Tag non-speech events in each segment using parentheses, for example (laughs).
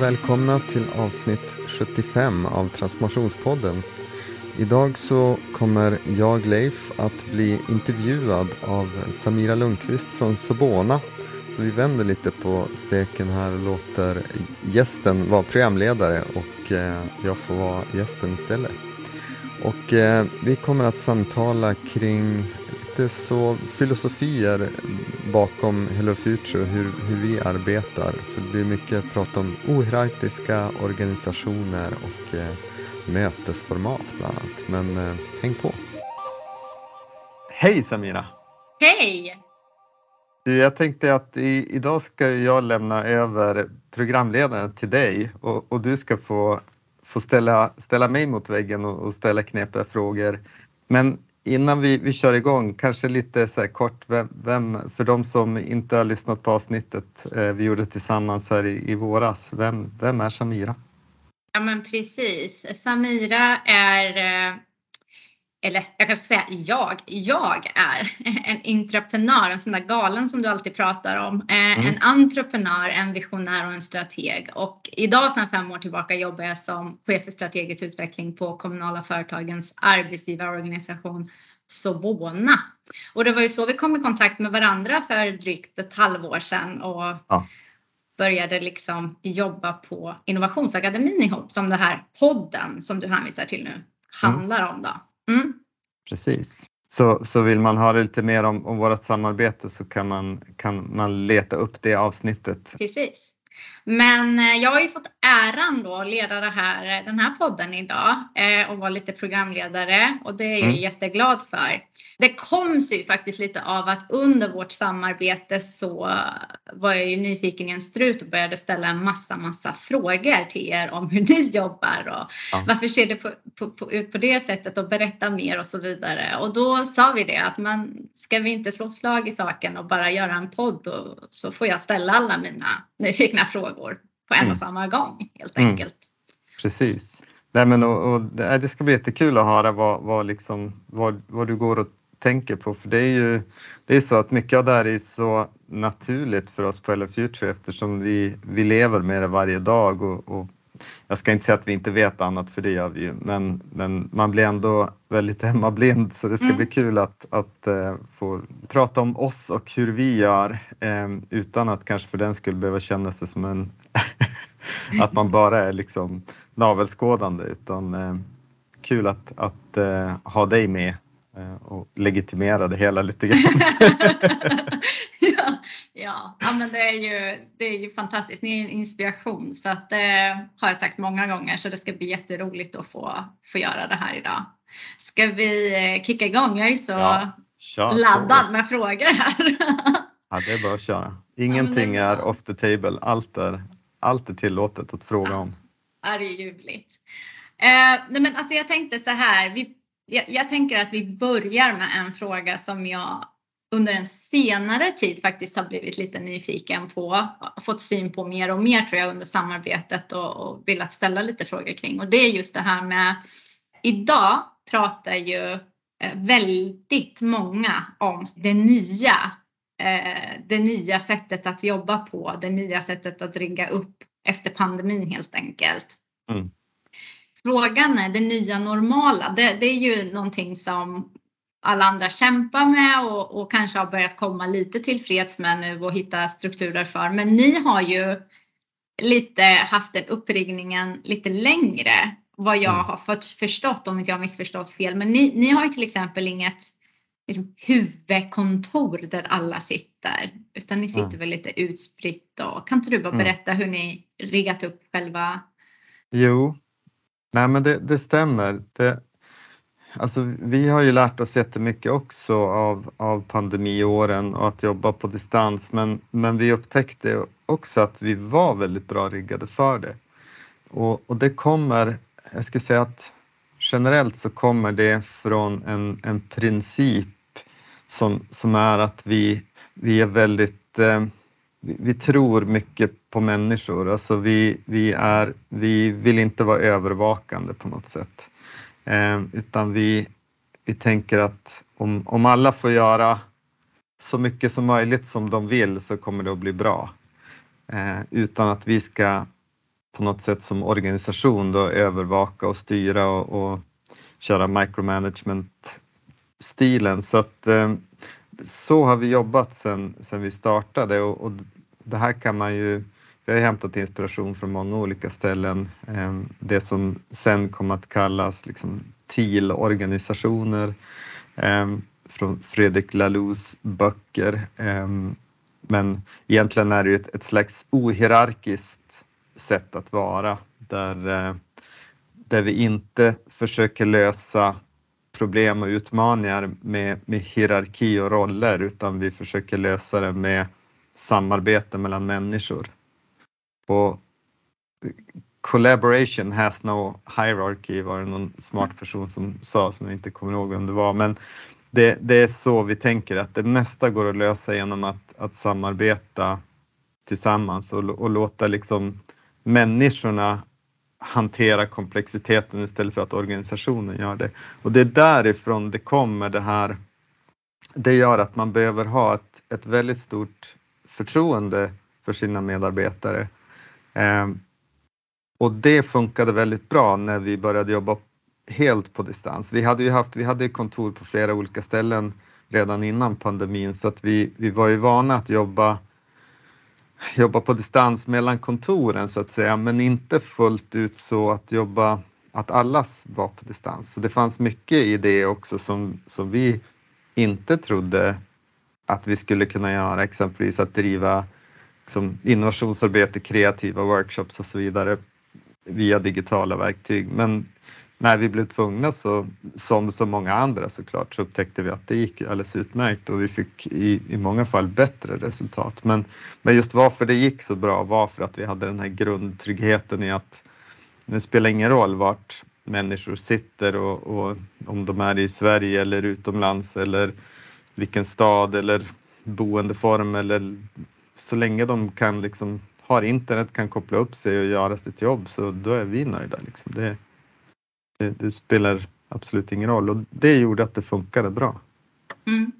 Välkomna till avsnitt 75 av Transformationspodden. Idag så kommer jag, Leif, att bli intervjuad av Samira Lundqvist från Sobona. Så vi vänder lite på steken här och låter gästen vara programledare och eh, jag får vara gästen istället. Och eh, vi kommer att samtala kring lite så filosofier bakom Hello Future, hur, hur vi arbetar. Så det blir mycket prat om ohierarkiska organisationer och eh, mötesformat bland annat. Men eh, häng på! Hej Samira! Hej! Du, jag tänkte att i, idag ska jag lämna över programledaren till dig och, och du ska få, få ställa, ställa mig mot väggen och, och ställa knepiga frågor. Men innan vi, vi kör igång, kanske lite så kort, vem, vem, för de som inte har lyssnat på avsnittet eh, vi gjorde tillsammans här i, i våras, vem, vem är Samira? Ja men precis, Samira är, eh, eller jag kan säga jag, jag är (laughs) en entreprenör, en sån där galen som du alltid pratar om. Eh, mm. En entreprenör, en visionär och en strateg. Och idag sedan fem år tillbaka jobbar jag som chef för strategisk utveckling på kommunala företagens arbetsgivarorganisation Sobona. Och det var ju så vi kom i kontakt med varandra för drygt ett halvår sedan och ja. började liksom jobba på Innovationsakademin ihop som den här podden som du hänvisar till nu handlar mm. om. Då. Mm. Precis. Så, så vill man höra lite mer om, om vårt samarbete så kan man, kan man leta upp det avsnittet. Precis. Men eh, jag har ju fått äran då att leda här, den här podden idag eh, och vara lite programledare och det är jag mm. jätteglad för. Det kom sig ju faktiskt lite av att under vårt samarbete så var jag ju nyfiken i en strut och började ställa en massa, massa frågor till er om hur ni jobbar och ja. varför ser det på, på, på, ut på det sättet och berätta mer och så vidare. Och då sa vi det att man ska vi inte slå slag i saken och bara göra en podd och så får jag ställa alla mina nyfikna frågor på en mm. och samma gång helt mm. enkelt. Precis. Nej, men och, och, det ska bli jättekul att höra vad, vad, liksom, vad, vad du går och tänker på för det är ju det är så att mycket av det här är så naturligt för oss på Hello Future eftersom vi, vi lever med det varje dag och, och jag ska inte säga att vi inte vet annat för det gör vi ju men, men man blir ändå väldigt (laughs) hemmablind så det ska mm. bli kul att, att uh, få prata om oss och hur vi gör um, utan att kanske för den skull behöva känna sig som en (laughs) att man bara är liksom navelskådande utan uh, kul att, att ha dig med och legitimera det hela lite grann. (laughs) ja, ja. ja, men det är, ju, det är ju fantastiskt. Ni är en inspiration så att det eh, har jag sagt många gånger så det ska bli jätteroligt att få, få göra det här idag. Ska vi eh, kicka igång? Jag är ju så ja, laddad med frågor här. ja, det är bara att köra. Ingenting ja, är, är off the table. Allt är, allt är tillåtet att fråga om. Ja, det är ljuvligt. Eh, nej men alltså jag tänkte så här, vi jag, jag tänker att vi börjar med en fråga som jag under en senare tid faktiskt har blivit lite nyfiken på, fått syn på mer och mer tror jag under samarbetet och, och velat ställa lite frågor kring. Och det är just det här med, idag pratar ju eh, väldigt många om det nya, eh, det nya sättet att jobba på, det nya sättet att rigga upp efter pandemin helt enkelt. Mm frågan är det nya normala. Det, det, är ju någonting som alla andra kämpar med och, och, kanske har börjat komma lite tillfreds med nu och hitta strukturer för. Men ni har ju lite haft den uppriggningen lite längre vad jag mm. har fått förstått om inte jag har missförstått fel. Men ni, ni har ju till exempel inget liksom, huvudkontor där alla sitter utan ni sitter mm. väl lite utspritt och kan inte du bara mm. berätta hur ni riggat upp själva? Jo, Nej, men det, det stämmer. Det, alltså, vi har ju lärt oss jättemycket också av, av pandemiåren och att jobba på distans, men, men vi upptäckte också att vi var väldigt bra riggade för det. Och, och det kommer, jag skulle säga att generellt så kommer det från en, en princip som, som är att vi, vi är väldigt eh, vi tror mycket på människor, alltså vi, vi, är, vi vill inte vara övervakande på något sätt. Eh, utan vi, vi tänker att om, om alla får göra så mycket som möjligt som de vill så kommer det att bli bra. Eh, utan att vi ska på något sätt som organisation då övervaka och styra och, och köra micromanagement-stilen. Så att eh, så har vi jobbat sedan sen vi startade och, och, det här kan man ju vi har hämtat inspiration från många olika ställen. Ehm, det som sen kom att kallas liksom TIL-organisationer ehm, från Fredrik Lalous böcker. Ehm, men egentligen är det ett, ett slags ohierarkiskt sätt att vara där, eh, där vi inte försöker lösa problem och utmaningar med, med hierarki och roller utan vi försöker lösa det med samarbete mellan människor. Och collaboration has no hierarchy var det någon smart person som sa som jag inte kommer ihåg vem det var men det, det, är så vi tänker att det mesta går att lösa genom att, att samarbeta tillsammans och, och låta liksom människorna hantera komplexiteten istället för att organisationen gör det. Och det är därifrån det kommer det här. Det gör att man behöver ha ett, ett väldigt stort förtroende för sina medarbetare. Eh, och det funkade väldigt bra när vi började jobba helt på distans. Vi hade ju haft, vi hade kontor på flera olika ställen redan innan pandemin så att vi, vi var ju vana att jobba jobba på distans mellan kontoren så att säga, men inte fullt ut så att jobba att alla var på distans. Så det fanns mycket i det också som, som vi inte trodde att vi skulle kunna göra, exempelvis att driva liksom, innovationsarbete, kreativa workshops och så vidare via digitala verktyg. Men när vi blev tvungna så, som så många andra såklart, så upptäckte vi att det gick alldeles utmärkt och vi fick i, i många fall bättre resultat. Men, men just varför det gick så bra var för att vi hade den här grundtryggheten i att det spelar ingen roll vart människor sitter och, och om de är i Sverige eller utomlands eller vilken stad eller boendeform eller så länge de kan liksom har internet, kan koppla upp sig och göra sitt jobb så då är vi nöjda. Liksom. Det, det, det, spelar absolut ingen roll och det gjorde att det funkade bra. Mm.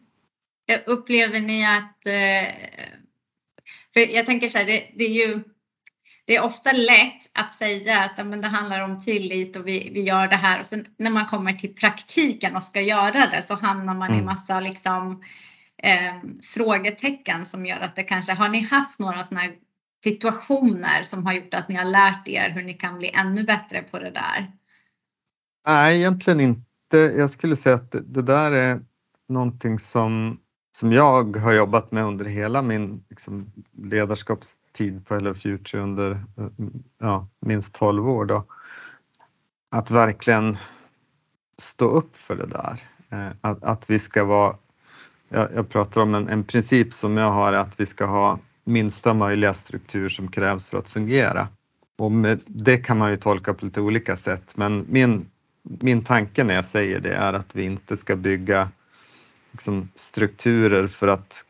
Upplever ni att, eh, för jag tänker så här, det, det, är ju det är ofta lätt att säga att men det handlar om tillit och vi, vi gör det här och sen när man kommer till praktiken och ska göra det så hamnar man mm. i massa liksom eh, frågetecken som gör att det kanske, har ni haft några sådana situationer som har gjort att ni har lärt er hur ni kan bli ännu bättre på det där? Nej, egentligen inte. Jag skulle säga att det, det där är någonting som, som jag har jobbat med under hela min liksom, ledarskapstid på Hello Future under eh, ja, minst 12 år. Då. Att verkligen stå upp för det där. Eh, att, att vi ska vara, jag, jag pratar om en, en princip som jag har, att vi ska ha minsta möjliga struktur som krävs för att fungera. Och med, det kan man ju tolka på lite olika sätt, men min min tanke när jag säger det är att vi inte ska bygga liksom, strukturer för att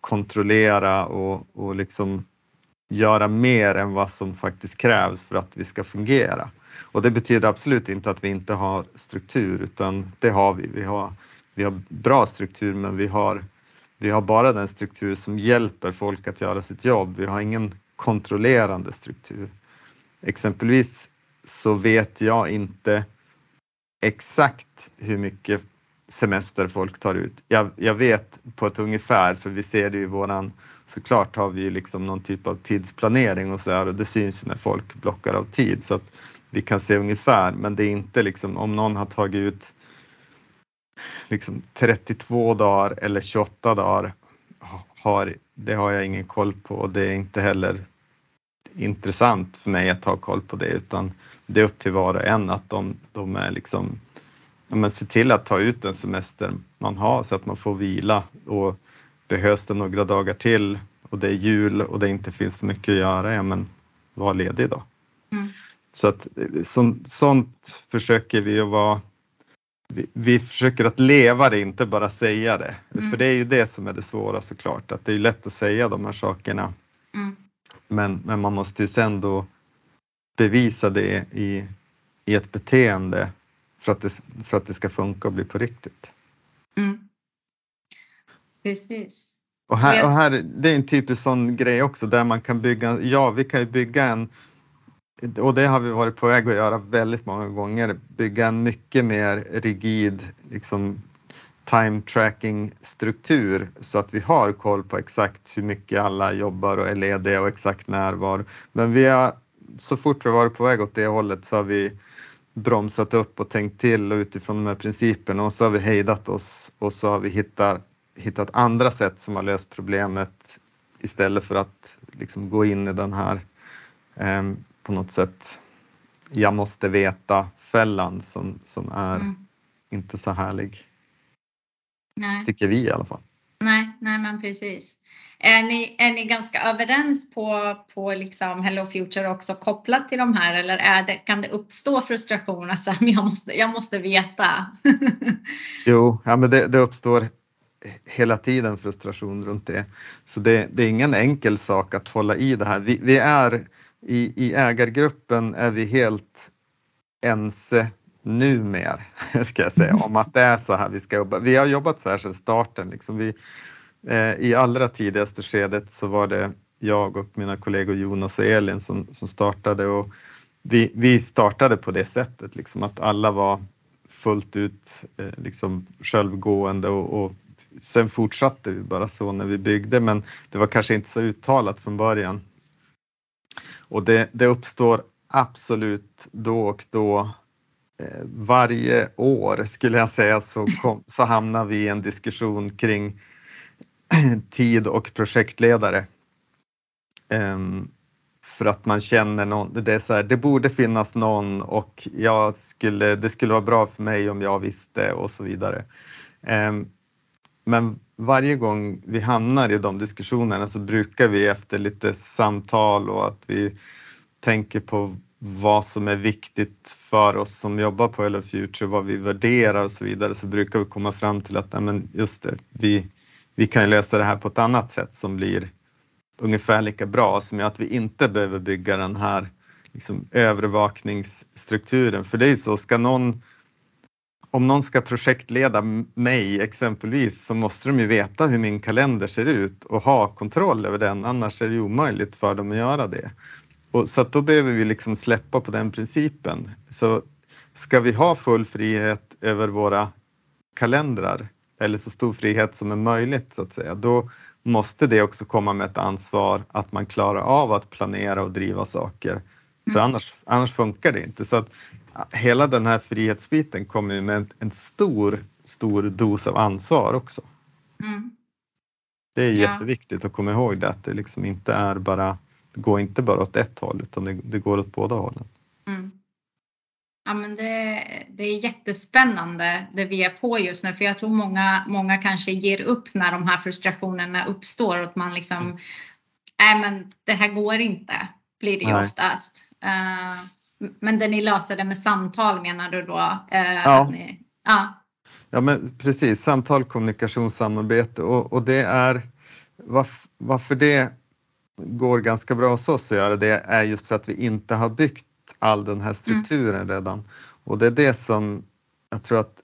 kontrollera och, och liksom göra mer än vad som faktiskt krävs för att vi ska fungera. Och det betyder absolut inte att vi inte har struktur utan det har vi. Vi har, vi har bra struktur men vi har, vi har bara den struktur som hjälper folk att göra sitt jobb. Vi har ingen kontrollerande struktur. Exempelvis så vet jag inte exakt hur mycket semester folk tar ut. Jag, jag, vet på ett ungefär, för vi ser det i våran, såklart har vi liksom någon typ av tidsplanering och så här och det syns när folk blockar av tid så att vi kan se ungefär, men det är inte liksom om någon har tagit ut liksom 32 dagar eller 28 dagar har, det har jag ingen koll på och det är inte heller intressant för mig att ha koll på det utan det är upp till var och en att de, de är liksom, men se till att ta ut den semester man har så att man får vila och behövs det några dagar till och det är jul och det inte finns så mycket att göra, ja men var ledig då. Mm. Så att som, sånt försöker vi att vara vi, vi, försöker att leva det, inte bara säga det. Mm. För det är ju det som är det svåra såklart, att det är lätt att säga de här sakerna. Mm. Men, men man måste ju sen då bevisa det i, i ett beteende för att, det, för att det ska funka och bli på riktigt. Mm. Precis. Och här, och här, det är en typisk sån grej också där man kan bygga, ja vi kan ju bygga en och det har vi varit på väg att göra väldigt många gånger, bygga en mycket mer rigid liksom, time tracking struktur så att vi har koll på exakt hur mycket alla jobbar och är lediga och exakt när var. Men vi har, så fort vi varit på väg åt det hållet så har vi bromsat upp och tänkt till och utifrån de här principerna och så har vi hejdat oss och så har vi hittat, hittat andra sätt som har löst problemet istället för att liksom gå in i den här eh, på något sätt jag måste veta fällan som, som är mm. inte så härlig. Nej. Tycker vi i alla fall. Nej, nej men precis. Är ni, är ni ganska överens på, på liksom Hello Future också kopplat till de här eller är det, kan det uppstå frustration? Alltså, (laughs) jag, måste, jag måste veta. (laughs) jo, ja, men det, det, uppstår hela tiden frustration runt det. Så det, det, är ingen enkel sak att hålla i det här. Vi, vi är i, i ägargruppen är vi helt ense numer, (laughs) ska jag säga, om att det är så här vi ska jobba. Vi har jobbat så här sedan starten. Liksom vi, eh, I allra tidigaste skedet så var det jag och mina kollegor Jonas och Elin som, som startade och vi, vi startade på det sättet, liksom att alla var fullt ut eh, liksom självgående och, och sen fortsatte vi bara så när vi byggde, men det var kanske inte så uttalat från början. Och det, det uppstår absolut då och då Eh, varje år skulle jag säga så, kom, så hamnar vi i en diskussion kring (clears throat) tid och projektledare. Um, för att man känner någon, det är så här, det borde finnas någon och jag skulle, det skulle vara bra för mig om jag visste och så vidare. Um, men varje gång vi hamnar i de diskussionerna så brukar vi efter lite samtal och att vi tänker på vad som är viktigt för oss som jobbar på Hello Future, vad vi värderar och så vidare, så brukar vi komma fram till att men just det, vi, vi kan lösa det här på ett annat sätt som blir ungefär lika bra, som gör att vi inte behöver bygga den här liksom, övervakningsstrukturen. För det är ju så, ska någon om någon ska projektleda mig exempelvis så måste de ju veta hur min kalender ser ut och ha kontroll över den, annars är det omöjligt för dem att göra det. Och, så då behöver vi liksom släppa på den principen. Så ska vi ha full frihet över våra kalendrar eller så stor frihet som är möjligt så att säga, då måste det också komma med ett ansvar att man klarar av att planera och driva saker. Mm. För annars, annars funkar det inte. Så att hela den här frihetsbiten kommer med en, en stor, stor dos av ansvar också. Mm. Det är jätteviktigt att komma ihåg det, att det liksom inte är bara går inte bara åt ett håll utan det, det går åt båda hållen. Mm. Ja, men det, det är jättespännande det vi är på just nu för jag tror många, många kanske ger upp när de här frustrationerna uppstår och att man liksom, mm. nej men det här går inte, blir det ju nej. oftast. Uh, men det ni löser det med samtal menar du då? Uh, ja. Ni, ja. ja, men precis, samtal, kommunikation, samarbete och, och det är varför, varför det går ganska bra hos oss att göra det är just för att vi inte har byggt all den här strukturen mm. redan. Och det är det som jag tror att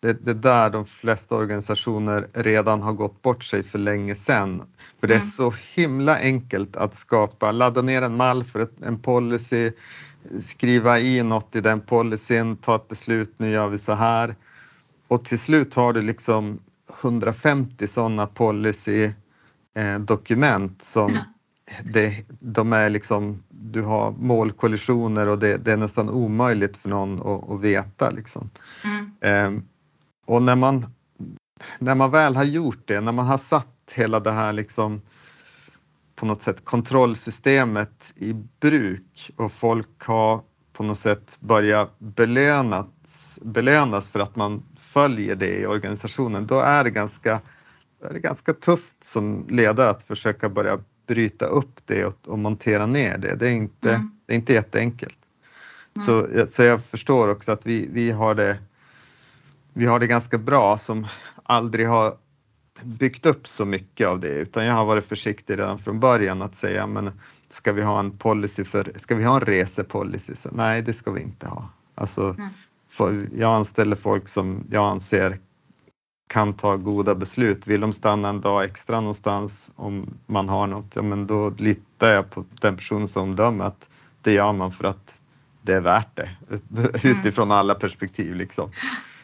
det, det där de flesta organisationer redan har gått bort sig för länge sedan. För det är mm. så himla enkelt att skapa, ladda ner en mall för ett, en policy, skriva i något i den policyn, ta ett beslut, nu gör vi så här. Och till slut har du liksom 150 sådana policy eh, dokument som mm det, de är liksom, du har målkollisioner och det, det är nästan omöjligt för någon att, att veta. Liksom. Mm. Eh, och när man, när man väl har gjort det, när man har satt hela det här liksom, på något sätt kontrollsystemet i bruk och folk har på något sätt börjat belönas, belönas för att man följer det i organisationen, då är det ganska, är det ganska tufft som ledare att försöka börja bryta upp det och, och montera ner det. Det är inte, mm. det är inte jätteenkelt. Mm. Så, så jag förstår också att vi, vi, har det, vi har det ganska bra som aldrig har byggt upp så mycket av det utan jag har varit försiktig redan från början att säga men ska vi ha en policy för, ska vi ha en resepolicy? Så, nej, det ska vi inte ha. Alltså, mm. jag anställer folk som jag anser kan ta goda beslut. Vill de stanna en dag extra någonstans om man har något, ja men då litar jag på den personens omdöme att det gör man för att det är värt det (laughs) utifrån alla perspektiv. Liksom.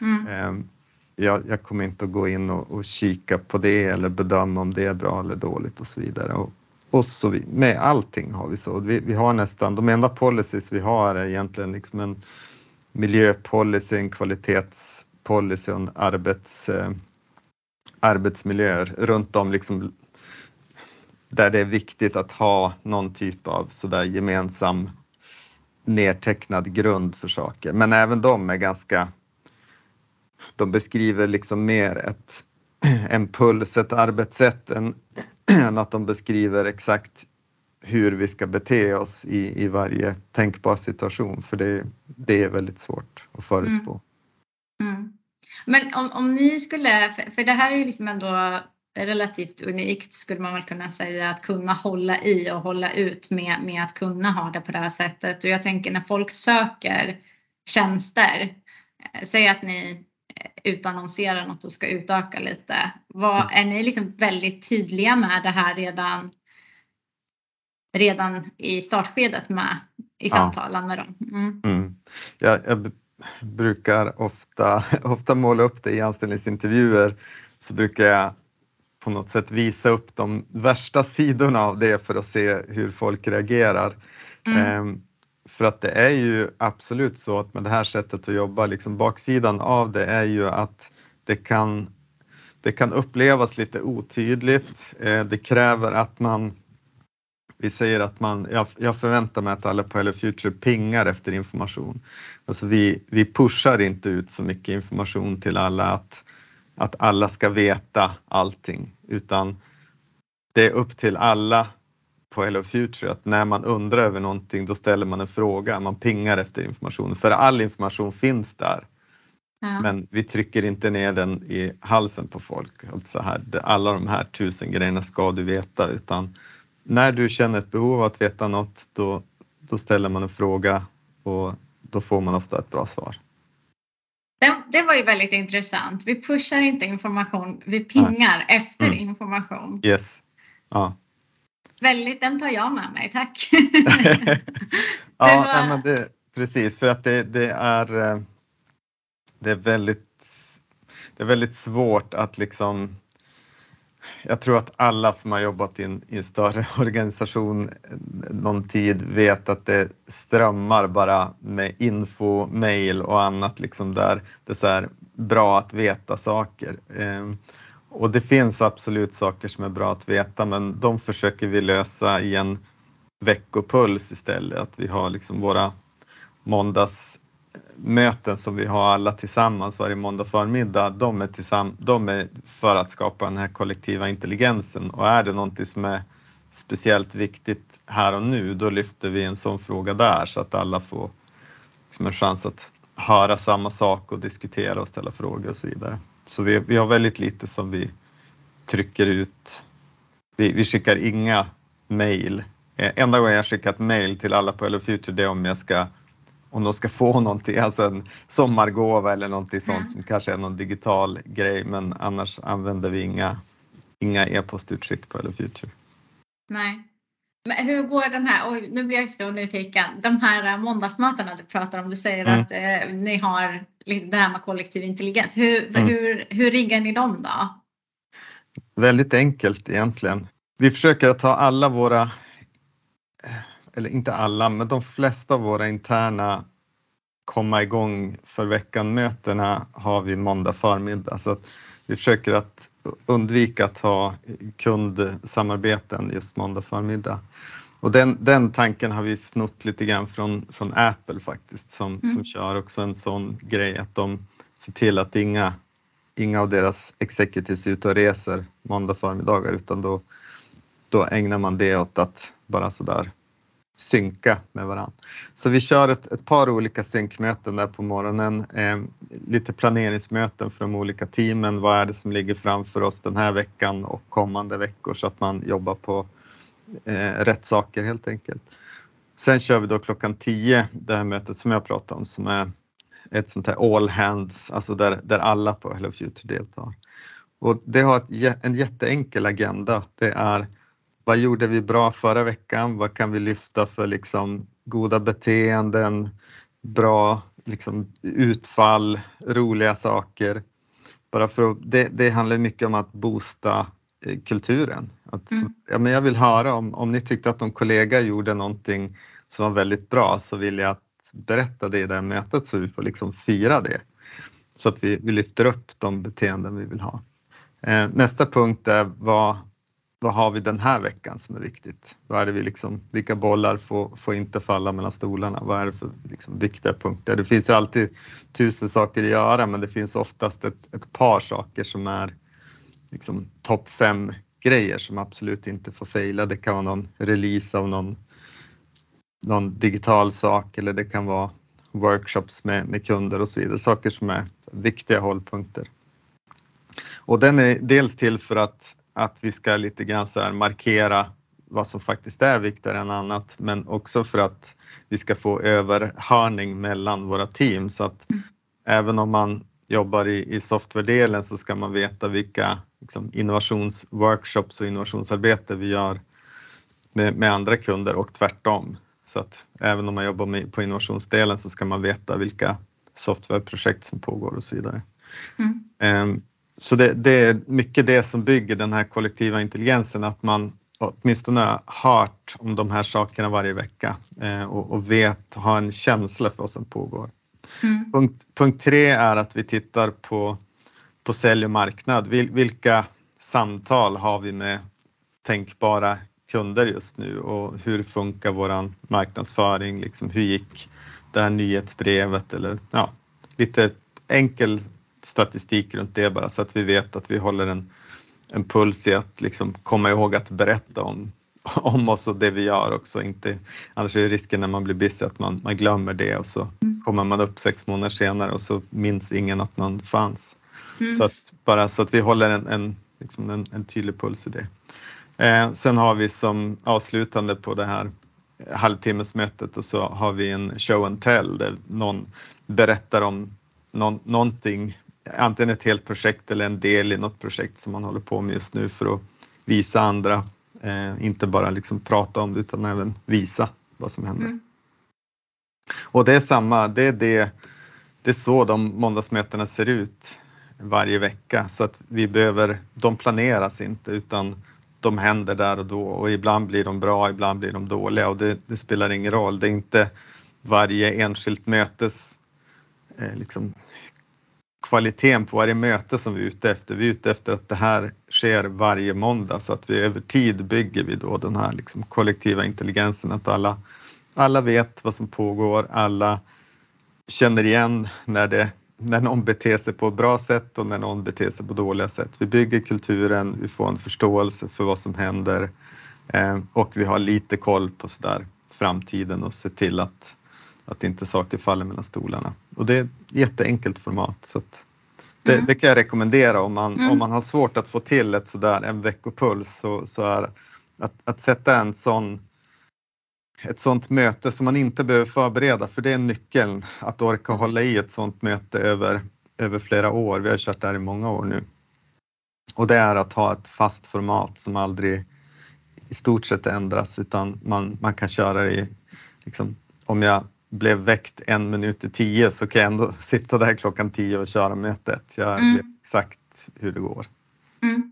Mm. Ehm, jag, jag, kommer inte att gå in och, och, kika på det eller bedöma om det är bra eller dåligt och så vidare. Och, och så vi, med allting har vi så. Vi, vi, har nästan, de enda policies vi har är egentligen liksom en miljöpolicy, en kvalitetspolicy och arbets, eh, arbetsmiljöer runt om liksom där det är viktigt att ha någon typ av sådär gemensam nedtecknad grund för saker. Men även de är ganska, de beskriver liksom mer ett, (clears throat) en puls, ett arbetssätt än, (clears throat) än att de beskriver exakt hur vi ska bete oss i, i varje tänkbar situation, för det, det är väldigt svårt att förutspå. Mm. Mm. Men om, om ni skulle, för, för det här är ju liksom ändå relativt unikt skulle man väl kunna säga att kunna hålla i och hålla ut med, med att kunna ha det på det här sättet. Och jag tänker när folk söker tjänster, eh, säg att ni eh, utannonserar något och ska utöka lite. Vad, är ni liksom väldigt tydliga med det här redan, redan i startskedet med, i samtalen ja. med dem? Mm. Mm. Jag, jag brukar ofta, (laughs) ofta måla upp det i anställningsintervjuer så brukar jag på något sätt visa upp de värsta sidorna av det för att se hur folk reagerar. Mm. Ehm, för att det är ju absolut så att med det här sättet att jobba, liksom baksidan av det är ju att det kan, det kan upplevas lite otydligt. Ehm, det kräver att man vi säger att man, jag, jag förväntar mig att alla på Hello Future pingar efter information. Alltså vi, vi pushar inte ut så mycket information till alla att att alla ska veta allting, utan det är upp till alla på Hello Future att när man undrar över någonting, då ställer man en fråga, man pingar efter information, för all information finns där. Ja. Men vi trycker inte ner den i halsen på folk. Alltså här, alla de här tusen grejerna ska du veta, utan när du känner ett behov av att veta något, då, då ställer man en fråga och då får man ofta ett bra svar. Det, det, var ju väldigt intressant. Vi pushar inte information, vi pingar ja. efter mm. information. Yes. Ja. Väldigt, den tar jag med mig, tack. (laughs) ja, var... men det, precis för att det, det, är eh, det är väldigt det är väldigt svårt att liksom jag tror att alla som har jobbat i en, i en större (laughs) organisation någon tid vet att det strömmar bara med info, mail och annat liksom där det är så här bra att veta saker. Eh, och det finns absolut saker som är bra att veta men de försöker vi lösa i en veckopuls istället. Att vi har liksom våra måndags möten som vi har alla tillsammans varje måndag förmiddag, de är, tillsamm de är för att skapa den här kollektiva intelligensen och är det någonting som är speciellt viktigt här och nu, då lyfter vi en sån fråga där så att alla får liksom en chans att höra samma sak och diskutera och ställa frågor och så vidare. Så vi, vi har väldigt lite som vi trycker ut. Vi, vi skickar inga mejl. Eh, enda gången jag skickat mejl till alla på Hello Future det är om jag ska om de ska få någonting, alltså en sommargåva eller någonting sånt mm. som kanske är någon digital grej men annars använder vi inga, inga e-postutskick på Hello Future. Nej. Men hur går den här, oj nu blir jag så nyfiken, de här måndagsmötena du pratar om, du säger mm. att eh, ni har det här med kollektiv intelligens. Hur, mm. hur, hur riggar ni dem då? Väldigt enkelt egentligen. Vi försöker att ta alla våra eller inte alla, men de flesta av våra interna komma igång för veckan-mötena har vi måndag förmiddag. Så vi försöker att undvika att ha kundsamarbeten just måndag förmiddag. Och den, den tanken har vi snott lite grann från, från Apple faktiskt som, mm. som kör också en sån grej att de ser till att inga, inga av deras executives är ute och reser måndag förmiddagar utan då, då ägnar man det åt att bara sådär synka med varandra. Så vi kör ett, ett par olika synkmöten där på morgonen, eh, lite planeringsmöten för de olika teamen. Vad är det som ligger framför oss den här veckan och kommande veckor så att man jobbar på eh, rätt saker helt enkelt. Sen kör vi då klockan 10 det här mötet som jag pratade om som är ett sånt här all hands, alltså där, där alla på Hello Future deltar. Och det har ett, en jätteenkel agenda. Det är vad gjorde vi bra förra veckan? Vad kan vi lyfta för liksom goda beteenden, bra liksom, utfall, roliga saker. Bara för att, det, det handlar mycket om att boosta eh, kulturen. Att, mm. ja, men jag vill höra om, om ni tyckte att någon kollega gjorde någonting som var väldigt bra så vill jag att berätta det i det här mötet så vi får liksom fira det. Så att vi, vi lyfter upp de beteenden vi vill ha. Eh, nästa punkt är vad, vad har vi den här veckan som är viktigt? Vad är det vi liksom, vilka bollar får, får inte falla mellan stolarna? Vad är det för liksom viktiga punkter? Det finns ju alltid tusen saker att göra men det finns oftast ett, ett par saker som är liksom topp fem grejer som absolut inte får fejla. Det kan vara någon release av någon, någon digital sak eller det kan vara workshops med, med kunder och så vidare. Saker som är viktiga hållpunkter. Och den är dels till för att att vi ska lite grann så markera vad som faktiskt är viktigare än annat, men också för att vi ska få överhörning mellan våra team så att mm. även om man jobbar i, i software-delen så ska man veta vilka liksom, innovationsworkshops och innovationsarbete vi gör med, med, andra kunder och tvärtom. Så att även om man jobbar med, på innovationsdelen så ska man veta vilka softwareprojekt som pågår och så vidare. Mm. Um, så det, det, är mycket det som bygger den här kollektiva intelligensen, att man åtminstone har hört om de här sakerna varje vecka eh, och, och, vet, har en känsla för vad som pågår. Mm. Punkt, punkt tre är att vi tittar på, på sälj och marknad. Vil, vilka samtal har vi med tänkbara kunder just nu och hur funkar våran marknadsföring? Liksom, hur gick det här nyhetsbrevet eller ja, lite enkel statistik runt det bara så att vi vet att vi håller en, en puls i att liksom komma ihåg att berätta om, (laughs) om oss och det vi gör också. Inte, annars är risken när man blir busy att man, man glömmer det och så mm. kommer man upp sex månader senare och så minns ingen att man fanns. Mm. Så att, bara så att vi håller en, en, liksom en, en tydlig puls i det. Eh, sen har vi som avslutande på det här halvtimmesmötet och så har vi en show and tell där någon berättar om någon, någonting antingen ett helt projekt eller en del i något projekt som man håller på med just nu för att visa andra, eh, inte bara liksom prata om det utan även visa vad som händer. Mm. Och det är samma, det är det, det är så de måndagsmötena ser ut varje vecka så att vi behöver, de planeras inte utan de händer där och då och ibland blir de bra, ibland blir de dåliga och det, det spelar ingen roll. Det är inte varje enskilt mötes eh, liksom, kvaliteten på varje möte som vi är ute efter. Vi är ute efter att det här sker varje måndag så att vi över tid bygger vi då den här liksom kollektiva intelligensen, att alla, alla vet vad som pågår, alla känner igen när, det, när någon beter sig på ett bra sätt och när någon beter sig på dåliga sätt. Vi bygger kulturen, vi får en förståelse för vad som händer eh, och vi har lite koll på sådär framtiden och ser till att att inte saker faller mellan stolarna. Och det är ett jätteenkelt format så det, mm. det, kan jag rekommendera om man, mm. om man har svårt att få till ett sådär en veckopuls så, så är att, att sätta en sån ett sånt möte som man inte behöver förbereda för det är nyckeln att orka hålla i ett sånt möte över, över flera år. Vi har kört det här i många år nu. Och det är att ha ett fast format som aldrig i stort sett ändras utan man, man kan köra i, liksom, om jag blev väckt en minut i tio så kan jag ändå (laughs) sitta där klockan tio och köra mötet. Jag mm. vet exakt hur det går. Mm.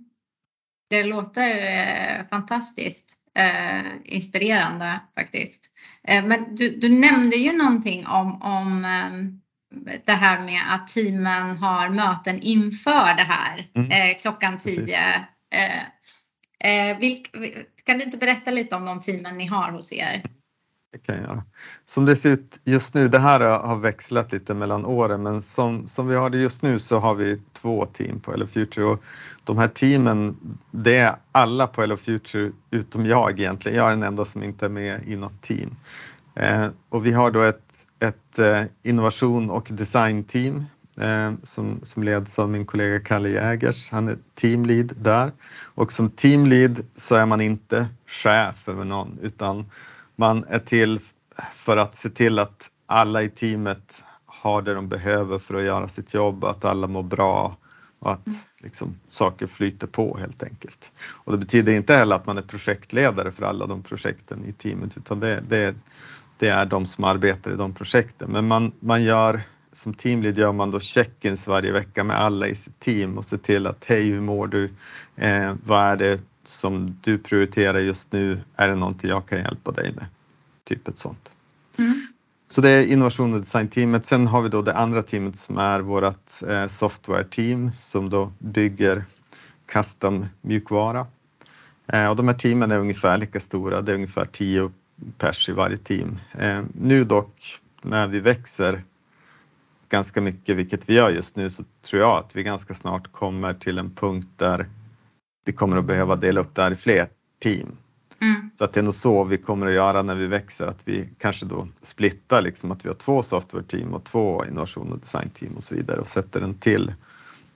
Det låter eh, fantastiskt eh, inspirerande faktiskt. Eh, men du, du, nämnde ju någonting om, om eh, det här med att teamen har möten inför det här mm. Eh, klockan tio. Eh, vilk, kan du inte berätta lite om de teamen ni har hos er? Det kan jag göra. Som det ser ut just nu, det här har växlat lite mellan åren, men som, som vi har det just nu så har vi två team på Hello Future och de här teamen, det är alla på Hello Future utom jag egentligen. Jag är den enda som inte är med i något team. Eh, och vi har då ett, ett eh, innovation och designteam eh, som, som leds av min kollega Kalle Jägers. Han är teamlead där och som teamlead så är man inte chef över någon utan man är till för att se till att alla i teamet har det de behöver för att göra sitt jobb, att alla mår bra och att mm. liksom, saker flyter på helt enkelt. Och det betyder inte heller att man är projektledare för alla de projekten i teamet utan det, det, det det är de som arbetar i de projekten. Men man, man gör, som teamlead gör man då check-ins varje vecka med alla i sitt team och ser till att hej, hur mår du? Eh, vad är det som du prioriterar just nu? Är det någonting jag kan hjälpa dig med? Typ ett sånt. Mm. Så det är innovation och designteamet. Sen har vi då det andra teamet som är vårt eh, software-team som då bygger custom mjukvara. Eh, och de här teamen är ungefär lika stora, det är ungefär 10 pers i varje team. Eh, nu dock när vi växer ganska mycket, vilket vi gör just nu, så tror jag att vi ganska snart kommer till en punkt där vi kommer att behöva dela upp det här i fler team. Mm. Så att det är nog så vi kommer att göra när vi växer, att vi kanske då splittar liksom att vi har två software-team och två innovation och design-team och så vidare och sätter en till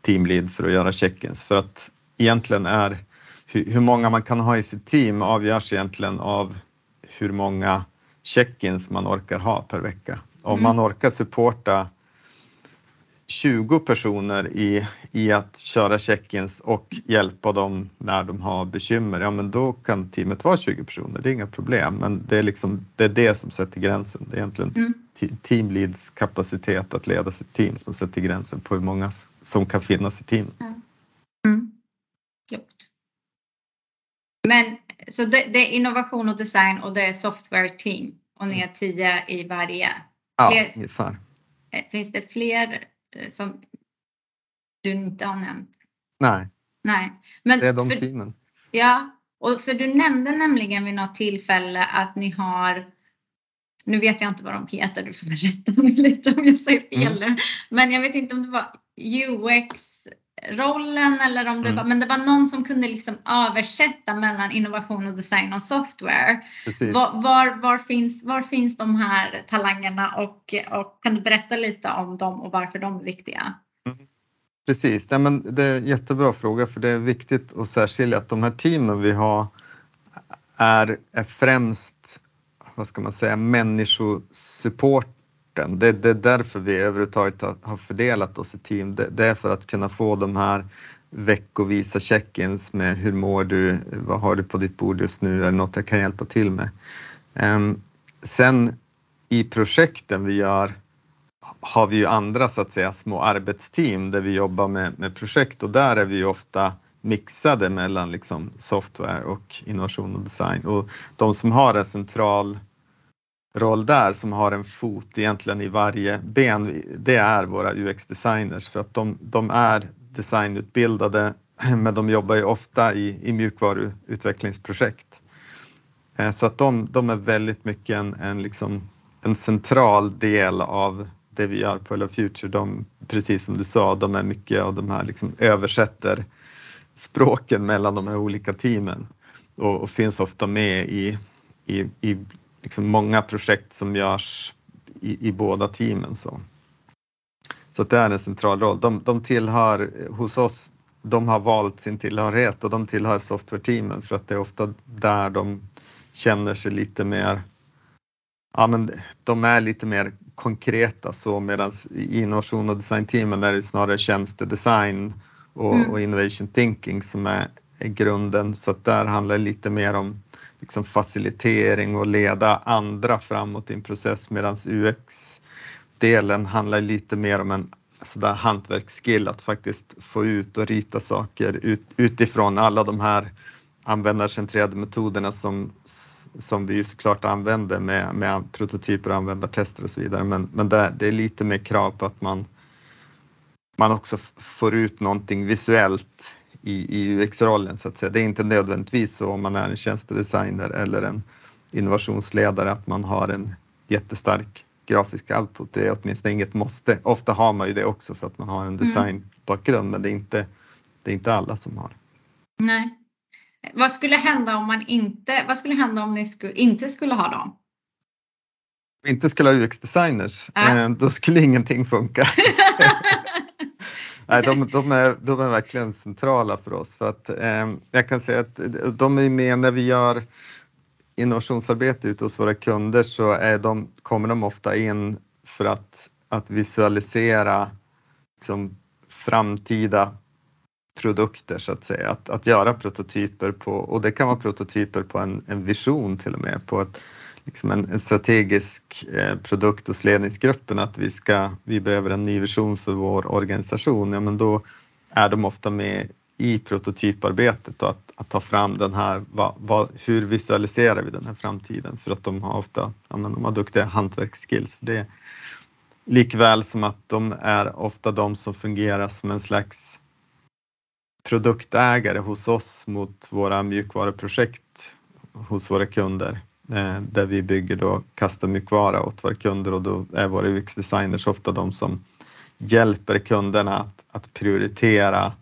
teamlead för att göra check-ins. För att egentligen är hur många man kan ha i sitt team avgörs egentligen av hur många check-ins man orkar ha per vecka. Om mm. man orkar supporta 20 personer i, i att köra check-ins och hjälpa dem när de har bekymmer, ja men då kan teamet vara 20 personer, det är inga problem. Men det är, liksom, det, är det som sätter gränsen. Det är egentligen mm. teamleads kapacitet att leda sitt team som sätter gränsen på hur många som kan finnas i teamet. Mm. Mm. Men så det, det, är innovation och design och det är software team och ni är tio i varje. Ja, ungefär. Eh, finns det fler som du inte har nämnt? Nej. Nej. Men det är de för, teamen. Ja, och för du nämnde nämligen vid något tillfälle att ni har nu vet jag inte vad de heter, du får berätta mig lite om jag säger fel mm. Men jag vet inte om det var UX rollen eller om det mm. var, men det var någon som kunde liksom översätta mellan innovation och design och software. Var, var, var, finns, var finns de här talangerna och, och kan du berätta lite om dem och varför de är viktiga? Mm. Precis, Nej, men det är en jättebra fråga för det är viktigt att särskilja att de här teamen vi har är, är främst, vad ska man säga, människosupport sporten. Det, det är därför vi överhuvudtaget har fördelat oss i team. Det, det är för att kunna få de här veckovisa check-ins med hur mår du, vad har du på ditt bord just nu, är det något jag kan hjälpa till med? Um, sen i projekten vi gör har vi ju andra så att säga små arbetsteam där vi jobbar med, med projekt och där är vi ju ofta mixade mellan liksom software och innovation och design och de som har en central roll där som har en fot egentligen i varje ben, det är våra UX-designers för att de, de är designutbildade (laughs) men de jobbar ju ofta i, i mjukvaruutvecklingsprojekt. Eh, så att de, de är väldigt mycket en, en, liksom, en central del av det vi gör på Hello Future. De, precis som du sa, de är mycket av de här liksom översätter språken mellan de här olika teamen och, och finns ofta med i, i, i liksom många projekt som görs i, i båda teamen. Så, så det är en central roll. De, de tillhör hos oss, de har valt sin tillhörighet och de tillhör software-teamen för att det är ofta där de känner sig lite mer Ja, men de är lite mer konkreta så medan i innovation och designteamen är det snarare tjänstedesign och, mm. och innovation thinking som är, är grunden så att där handlar det lite mer om liksom facilitering och leda andra framåt i en process medan UX-delen handlar lite mer om en sådär hantverksskill att faktiskt få ut och rita saker ut, utifrån alla de här användarcentrerade metoderna som, som vi ju såklart använder med, med prototyper och användartester och så vidare. Men, men det, det är lite mer krav på att man, man också får ut någonting visuellt i, i UX-rollen så att säga. Det är inte nödvändigtvis så om man är en tjänstedesigner eller en innovationsledare att man har en jättestark grafisk output. Det är åtminstone inget måste. Ofta har man ju det också för att man har en mm. designbakgrund mm. men det är, inte, det är inte alla som har. Nej. Vad skulle hända om man inte, vad skulle hända om ni sku, inte skulle ha dem? inte skulle ha UX-designers, ja. Eh, då skulle ingenting funka. (laughs) Nej, de, de, är, de är verkligen centrala för oss. För att eh, jag kan säga att de är med när vi gör innovationsarbete ute hos våra kunder så är de, kommer de ofta in för att, att visualisera liksom, framtida produkter så att säga, att, att göra prototyper på, och det kan vara prototyper på en, en vision till och med, på ett liksom en, en, strategisk eh, produkt hos ledningsgruppen att vi, ska, vi behöver en ny vision för vår organisation, ja, men då är de ofta med i prototyparbetet och att, att ta fram den här, va, va, hur visualiserar vi den här framtiden? För att de har ofta ja, men de har duktiga hantverksskills. För det. Likväl som att de är ofta de som fungerar som en slags produktägare hos oss mot våra mjukvaruprojekt hos våra kunder Eh, där vi bygger då custom mjukvara åt våra kunder och då är våra UX-designers ofta de som hjälper kunderna att, att prioritera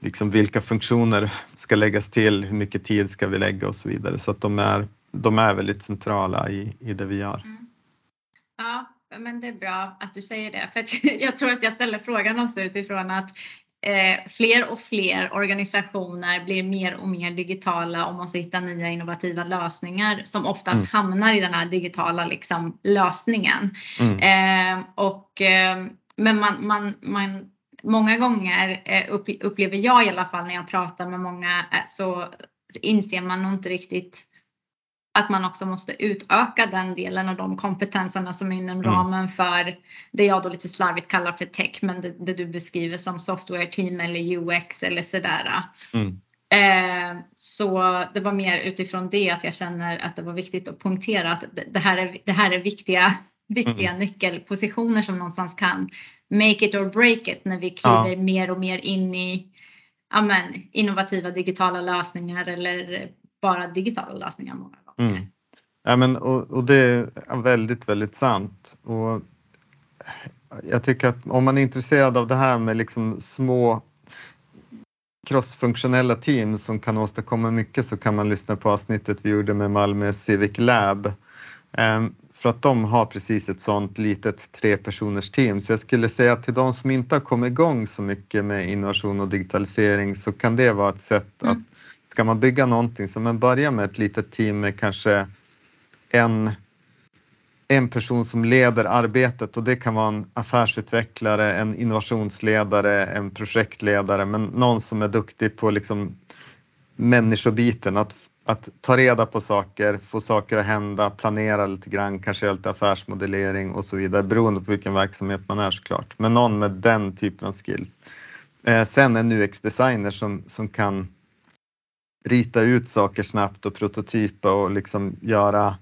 liksom vilka funktioner ska läggas till, hur mycket tid ska vi lägga och så vidare. Så att de är, de är väldigt centrala i, i det vi gör. Mm. Ja, men det är bra att du säger det. För (laughs) jag tror att jag ställer frågan också utifrån att eh, fler och fler organisationer blir mer och mer digitala och måste hitta nya innovativa lösningar som oftast mm. hamnar i den här digitala liksom, lösningen. Mm. Eh, och, eh, men man, man, man många gånger eh, upplever jag i alla fall när jag pratar med många eh, så inser man nog inte riktigt att man också måste utöka den delen av de kompetenserna som är inom mm. ramen för det jag då lite slarvigt kallar för tech, men det, det du beskriver som software team eller UX eller sådär. Mm. Eh, så det var mer utifrån det att jag känner att det var viktigt att poängtera att det här är, det här är viktiga, viktiga mm. nyckelpositioner som någonstans kan make it or break it när vi kliver ja. mer och mer in i amen, innovativa digitala lösningar eller bara digitala lösningar. Mm. Ja, men, och, och, det är väldigt, väldigt sant. Och jag tycker att om man är intresserad av det här med liksom små crossfunktionella team som kan åstadkomma mycket så kan man lyssna på avsnittet vi gjorde med Malmö Civic Lab. Ehm, för att de har precis ett sånt litet trepersoners team. Så jag skulle säga att till de som inte har kommit igång så mycket med innovation och digitalisering så kan det vara ett sätt mm. att ska man bygga någonting? Så man börjar med ett litet team med kanske en, en person som leder arbetet. Och det kan vara en affärsutvecklare, en innovationsledare, en projektledare, men någon som är duktig på liksom människobiten, att att ta reda på saker, få saker att hända, planera lite grann, kanske lite affärsmodellering och så vidare. Beroende på vilken verksamhet man är såklart. Men någon med den typen av skills. Eh, sen en UX-designer som, som kan rita ut saker snabbt och prototypa och liksom göra,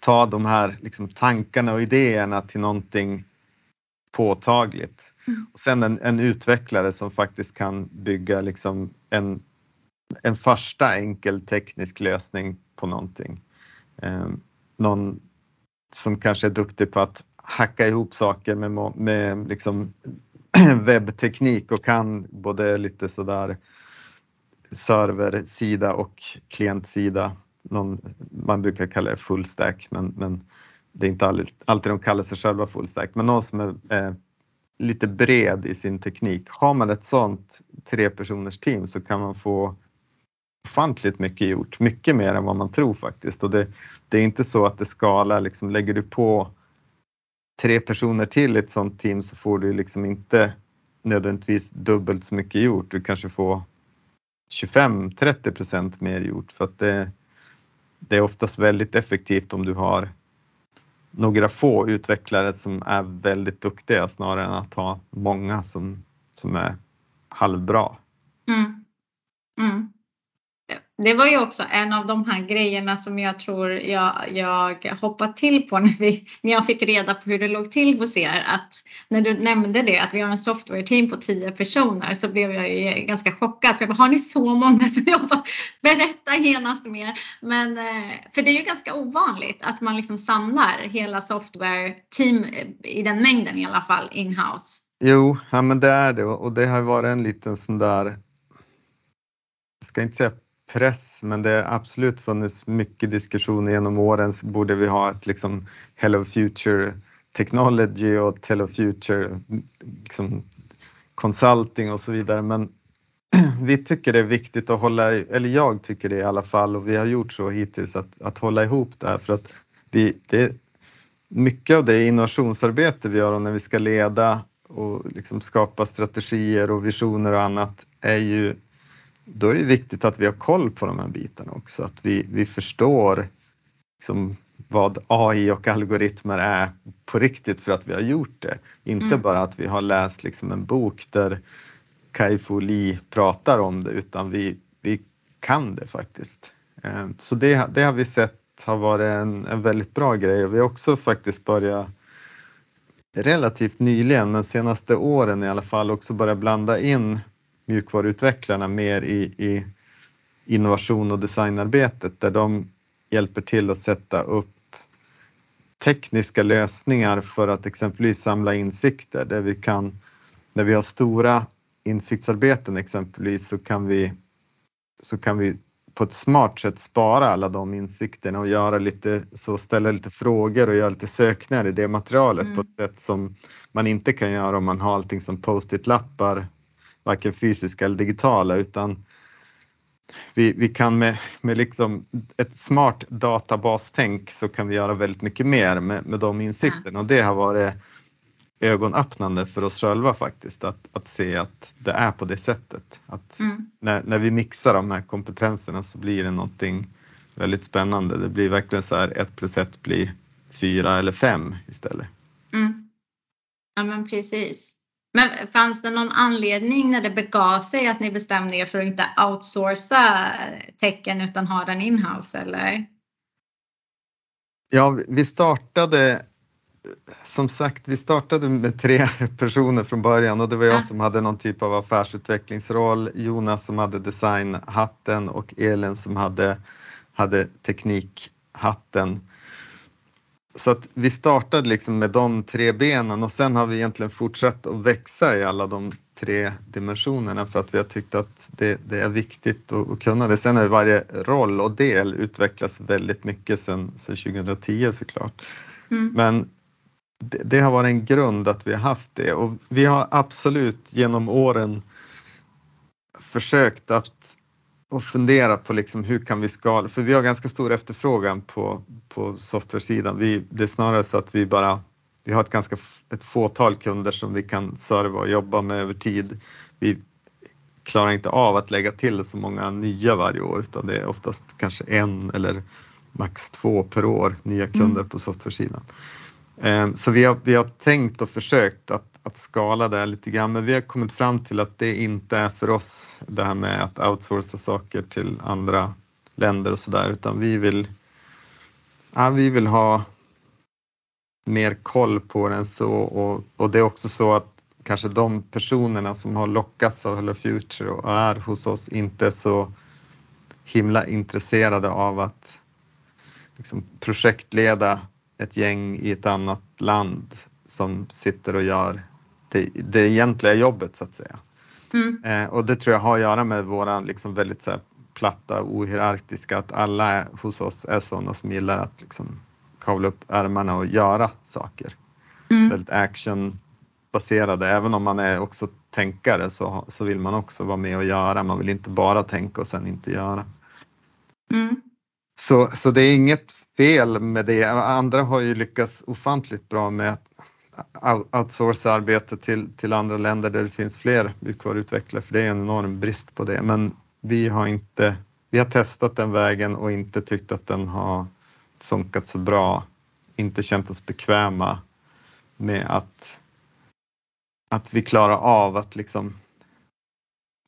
ta de här liksom tankarna och idéerna till någonting påtagligt. Mm. Och sen en, en, utvecklare som faktiskt kan bygga liksom en en första enkel teknisk lösning på någonting. Eh, någon som kanske är duktig på att hacka ihop saker med, med liksom (clears throat) webbteknik och kan både lite sådär serversida och klientsida. Någon, man brukar kalla det full stack, men, men det är inte alltid, alltid de kallar sig själva full stack. Men någon som är eh, lite bred i sin teknik. Har man ett sånt tre personers team så kan man få ofantligt mycket gjort, mycket mer än vad man tror faktiskt. Och det, det är inte så att det skalar, liksom, lägger du på tre personer till i ett sånt team så får du liksom inte nödvändigtvis dubbelt så mycket gjort. Du kanske får 25-30 procent mer gjort för att det, det är oftast väldigt effektivt om du har några få utvecklare som är väldigt duktiga snarare än att ha många som, som är halvbra. Mm. Mm det var ju också en av de här grejerna som jag tror jag, jag hoppade till på när, vi, när jag fick reda på hur det låg till hos er. Att när du nämnde det att vi har en software team på tio personer så blev jag ju ganska chockad. För jag bara, har ni så många som jobbar? (laughs) Berätta genast mer. Men, eh, för det är ju ganska ovanligt att man liksom samlar hela software team eh, i den mängden i alla fall in-house. Jo, ja, men det är det och det har varit en liten sån där, jag ska inte säga press, men det har absolut funnits mycket diskussioner genom åren. Borde vi ha ett liksom Hello Future Technology och Hello Future liksom, Consulting och så vidare. Men (clears throat) vi tycker det är viktigt att hålla, eller jag tycker det i alla fall och vi har gjort så hittills att, att hålla ihop det här för att vi, det, mycket av det innovationsarbete vi gör och när vi ska leda och liksom skapa strategier och visioner och annat är ju då är det viktigt att vi har koll på de här bitarna också, att vi, vi förstår liksom vad AI och algoritmer är på riktigt för att vi har gjort det. Inte mm. bara att vi har läst liksom en bok där Kai Fu Lee pratar om det utan vi, vi kan det faktiskt. Eh, så det, det har vi sett har varit en, en väldigt bra grej och vi har också faktiskt börjat relativt nyligen, de senaste åren i alla fall, också börjat blanda in mjukvaruutvecklarna mer i, i innovation och designarbetet där de hjälper till att sätta upp tekniska lösningar för att exempelvis samla insikter där vi kan, när vi har stora insiktsarbeten exempelvis så kan vi, så kan vi på ett smart sätt spara alla de insikterna och göra lite så ställa lite frågor och göra lite sökningar i det materialet mm. på ett sätt som man inte kan göra om man har allting som post-it-lappar, varken fysiska eller digitala utan vi, vi kan med, med liksom ett smart databastänk så kan vi göra väldigt mycket mer med, med de insikterna och det har varit ögonöppnande för oss själva faktiskt att, att se att det är på det sättet. Att mm. när, när vi mixar de här kompetenserna så blir det någonting väldigt spännande. Det blir verkligen så här ett plus ett blir fyra eller fem istället. Mm. Ja men precis. Men fanns det någon anledning när det begav sig att ni bestämde er för att inte outsourca tecken utan ha den inhouse eller? Ja, vi startade som sagt, vi startade med tre (laughs) personer från början och det var jag som hade någon typ av affärsutvecklingsroll, Jonas som hade designhatten och Elin som hade, hade teknikhatten. Så att vi startade liksom med de tre benen och sen har vi egentligen fortsatt att växa i alla de tre dimensionerna för att vi har tyckt att det, det är viktigt att, att, kunna det. Sen har varje roll och del utvecklats väldigt mycket sedan, sedan 2010 såklart. Mm. Men det, det, har varit en grund att vi har haft det och vi har absolut genom åren försökt att och fundera på liksom hur kan vi skala, för vi har ganska stor efterfrågan på, på software-sidan. Vi, det är snarare så att vi bara, vi har ett ganska ett fåtal kunder som vi kan serva och jobba med över tid. Vi klarar inte av att lägga till så många nya varje år utan det är oftast kanske en eller max två per år nya kunder mm. på software-sidan. Ehm, så vi har, vi har tänkt och försökt att, att skala det lite grann, men vi har kommit fram till att det inte är för oss det här med att outsourca saker till andra länder och sådär, utan vi vill, ja, vi vill ha mer koll på den. Så och, och det är också så att kanske de personerna som har lockats av Hello Future och är hos oss inte så himla intresserade av att liksom projektleda ett gäng i ett annat land som sitter och gör det, det egentliga jobbet så att säga. Mm. Eh, och det tror jag har att göra med våran liksom väldigt så här, platta ohierarkiska, att alla hos oss är sådana som gillar att liksom kavla upp ärmarna och göra saker. Mm. Väldigt actionbaserade, även om man är också tänkare så, så vill man också vara med och göra. Man vill inte bara tänka och sen inte göra. Mm. Så, så det är inget fel med det. Andra har ju lyckats ofantligt bra med att outsourca arbete till, till andra länder där det finns fler mjukvaruutvecklare för det är en enorm brist på det. Men vi har inte, vi har testat den vägen och inte tyckt att den har funkat så bra. Inte känt oss bekväma med att, att vi klarar av att liksom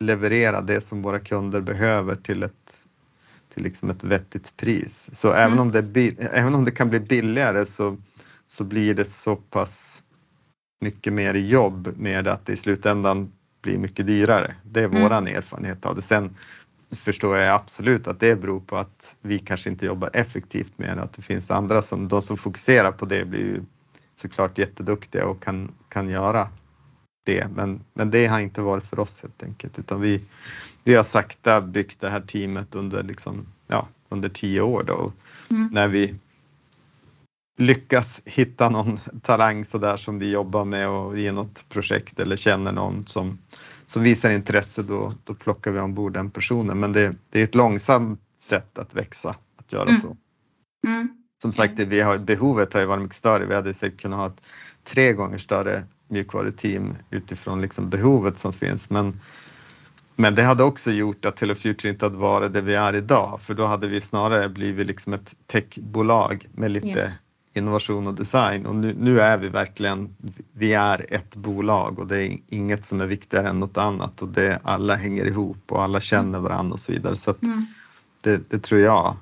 leverera det som våra kunder behöver till ett till liksom ett vettigt pris. Så mm. även, om det, även om det kan bli billigare så, så blir det så pass mycket mer jobb med att det i slutändan blir mycket dyrare. Det är mm. våran erfarenhet av det. Sen förstår jag absolut att det beror på att vi kanske inte jobbar effektivt med det, att det finns andra som, de som fokuserar på det blir ju såklart jätteduktiga och kan, kan göra det. Men, men det har inte varit för oss helt enkelt, utan vi, vi har sakta byggt det här teamet under, liksom, ja, under tio år då. Mm. När vi lyckas hitta någon talang så där som vi jobbar med och ge något projekt eller känner någon som, som visar intresse då, då plockar vi ombord den personen. Men det, det är ett långsamt sätt att växa, att göra mm. så. Mm. Som sagt, vi har, behovet har ju varit mycket större. Vi hade säkert kunnat ha ett tre gånger större mjukvaruteam utifrån liksom behovet som finns. Men men det hade också gjort att Hello Future inte hade varit det vi är idag, för då hade vi snarare blivit liksom ett techbolag med lite yes. Innovation och design och nu, nu, är vi verkligen, vi är ett bolag och det är inget som är viktigare än något annat och det alla hänger ihop och alla känner varandra och så vidare. Så mm. det, det, tror jag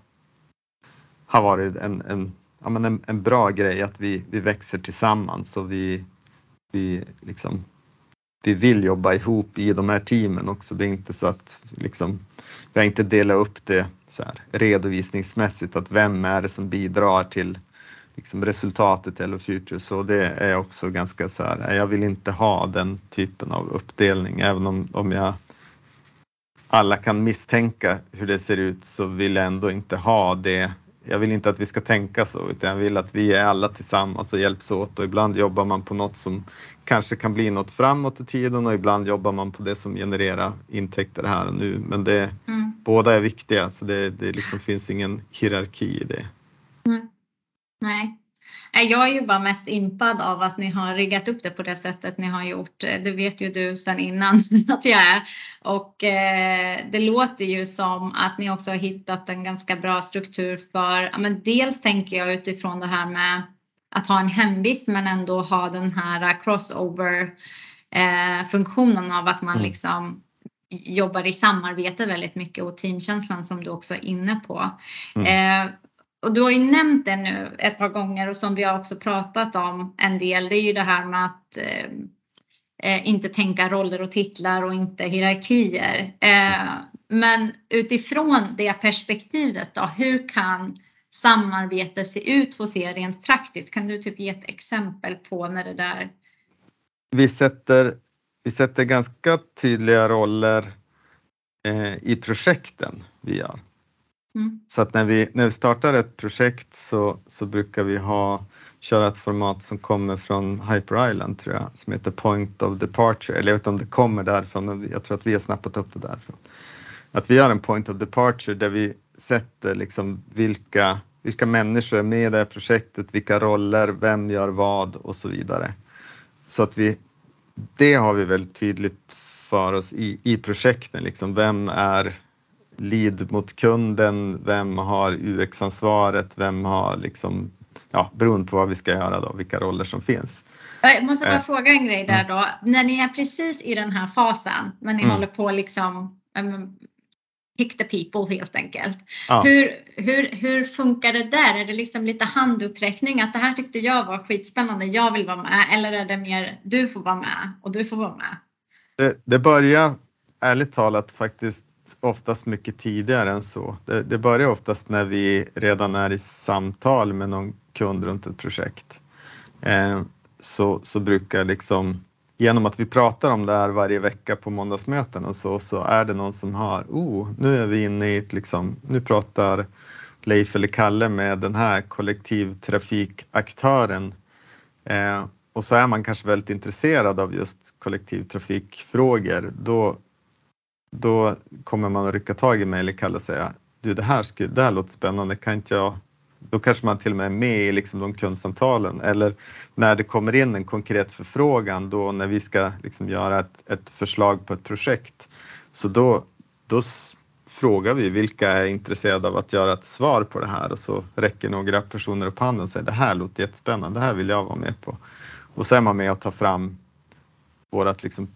har varit en, en, ja, men en, en bra grej att vi, vi växer tillsammans och vi, vi liksom vi vill jobba ihop i de här teamen också. Det är inte så att liksom, vi har inte delat upp det så här, redovisningsmässigt att vem är det som bidrar till liksom, resultatet i Hello Future. Så det är också ganska så här, jag vill inte ha den typen av uppdelning även om, om jag alla kan misstänka hur det ser ut så vill jag ändå inte ha det jag vill inte att vi ska tänka så, utan jag vill att vi är alla tillsammans och hjälps åt och ibland jobbar man på något som kanske kan bli något framåt i tiden och ibland jobbar man på det som genererar intäkter här och nu. Men det, mm. båda är viktiga så det, det liksom finns ingen hierarki i det. Mm. Nej, jag är ju bara mest impad av att ni har riggat upp det på det sättet ni har gjort. Det vet ju du sedan innan (laughs) att jag är. Och eh, det låter ju som att ni också har hittat en ganska bra struktur för, men dels tänker jag utifrån det här med att ha en hemvist men ändå ha den här crossover eh, funktionen av att man mm. liksom jobbar i samarbete väldigt mycket och teamkänslan som du också är inne på. Mm. Eh, och du har ju nämnt det nu ett par gånger och som vi har också pratat om en del. Det är ju det här med att eh, eh inte tänka roller och titlar och inte hierarkier. Eh, men utifrån det perspektivet då, hur kan samarbete se ut hos er rent praktiskt? Kan du typ ge ett exempel på när det där? Vi sätter, vi sätter ganska tydliga roller eh, i projekten vi gör. Mm. Så att när vi, när vi startar ett projekt så, så brukar vi ha, köra ett format som kommer från Hyper Island tror jag, som heter Point of Departure. Eller jag vet inte om det kommer därifrån, men jag tror att vi har snappat upp det därifrån. Att vi har en Point of Departure där vi sätter liksom vilka, vilka människor är med i det här projektet, vilka roller, vem gör vad och så vidare. Så att vi, det har vi väldigt tydligt för oss i, i projekten, liksom vem är lead mot kunden, vem har UX-ansvaret, vem har liksom, ja beroende på vad vi ska göra då, vilka roller som finns. Jag måste bara eh. fråga en grej där då. När ni är precis i den här fasen, när ni mm. håller på liksom pick the people helt enkelt. Ja. Hur, hur, hur funkar det där? Är det liksom lite handuppräckning att det här tyckte jag var skitspännande, jag vill vara med eller är det mer du får vara med och du får vara med? Det, det börjar ärligt talat faktiskt oftast mycket tidigare än så. Det, det börjar oftast när vi redan är i samtal med någon kund runt ett projekt. Eh, så, så brukar liksom, genom att vi pratar om det här varje vecka på måndagsmöten och så, så är det någon som har, oh, nu är vi inne i ett liksom, nu pratar Leif eller Kalle med den här kollektivtrafikaktören. Eh, och så är man kanske väldigt intresserad av just kollektivtrafikfrågor, då då kommer man att rycka tag i mig eller Kalle och säga du det här, skulle, det här låter spännande, kan inte jag då kanske man till och med är med i liksom de kundsamtalen eller när det kommer in en konkret förfrågan då när vi ska liksom göra ett, ett förslag på ett projekt. Så då, då frågar vi vilka är intresserade av att göra ett svar på det här och så räcker några personer upp handen och säger det här låter jättespännande, det här vill jag vara med på. Och så är man med och tar fram vårt liksom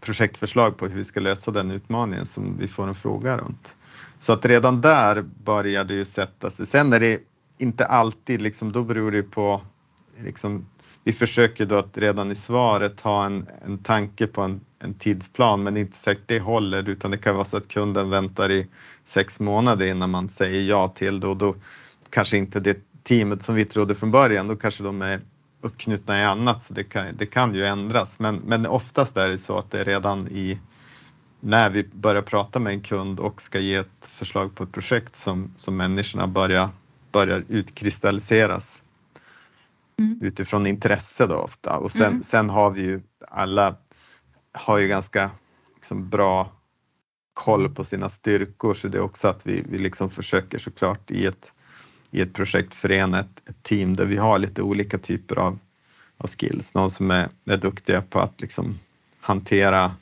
projektförslag på hur vi ska lösa den utmaningen som vi får en fråga runt. Så att redan där börjar det ju sätta sig. Sen är det inte alltid, liksom, då beror det på, liksom, vi försöker då att redan i svaret ha en, en tanke på en, en tidsplan, men det är inte säkert det håller, utan det kan vara så att kunden väntar i sex månader innan man säger ja till det och då kanske inte det teamet som vi trodde från början, då kanske de är uppknutna i annat så det kan, det kan ju ändras. Men, men oftast är det så att det är redan i när vi börjar prata med en kund och ska ge ett förslag på ett projekt som, som människorna börjar, börjar utkristalliseras mm. utifrån intresse då ofta. Och sen, mm. sen har vi ju alla har ju ganska liksom, bra koll på sina styrkor så det är också att vi, vi liksom försöker såklart i ett i ett projekt förena ett, ett, team där vi har lite olika typer av, av skills. Någon som är, är duktiga på att liksom hantera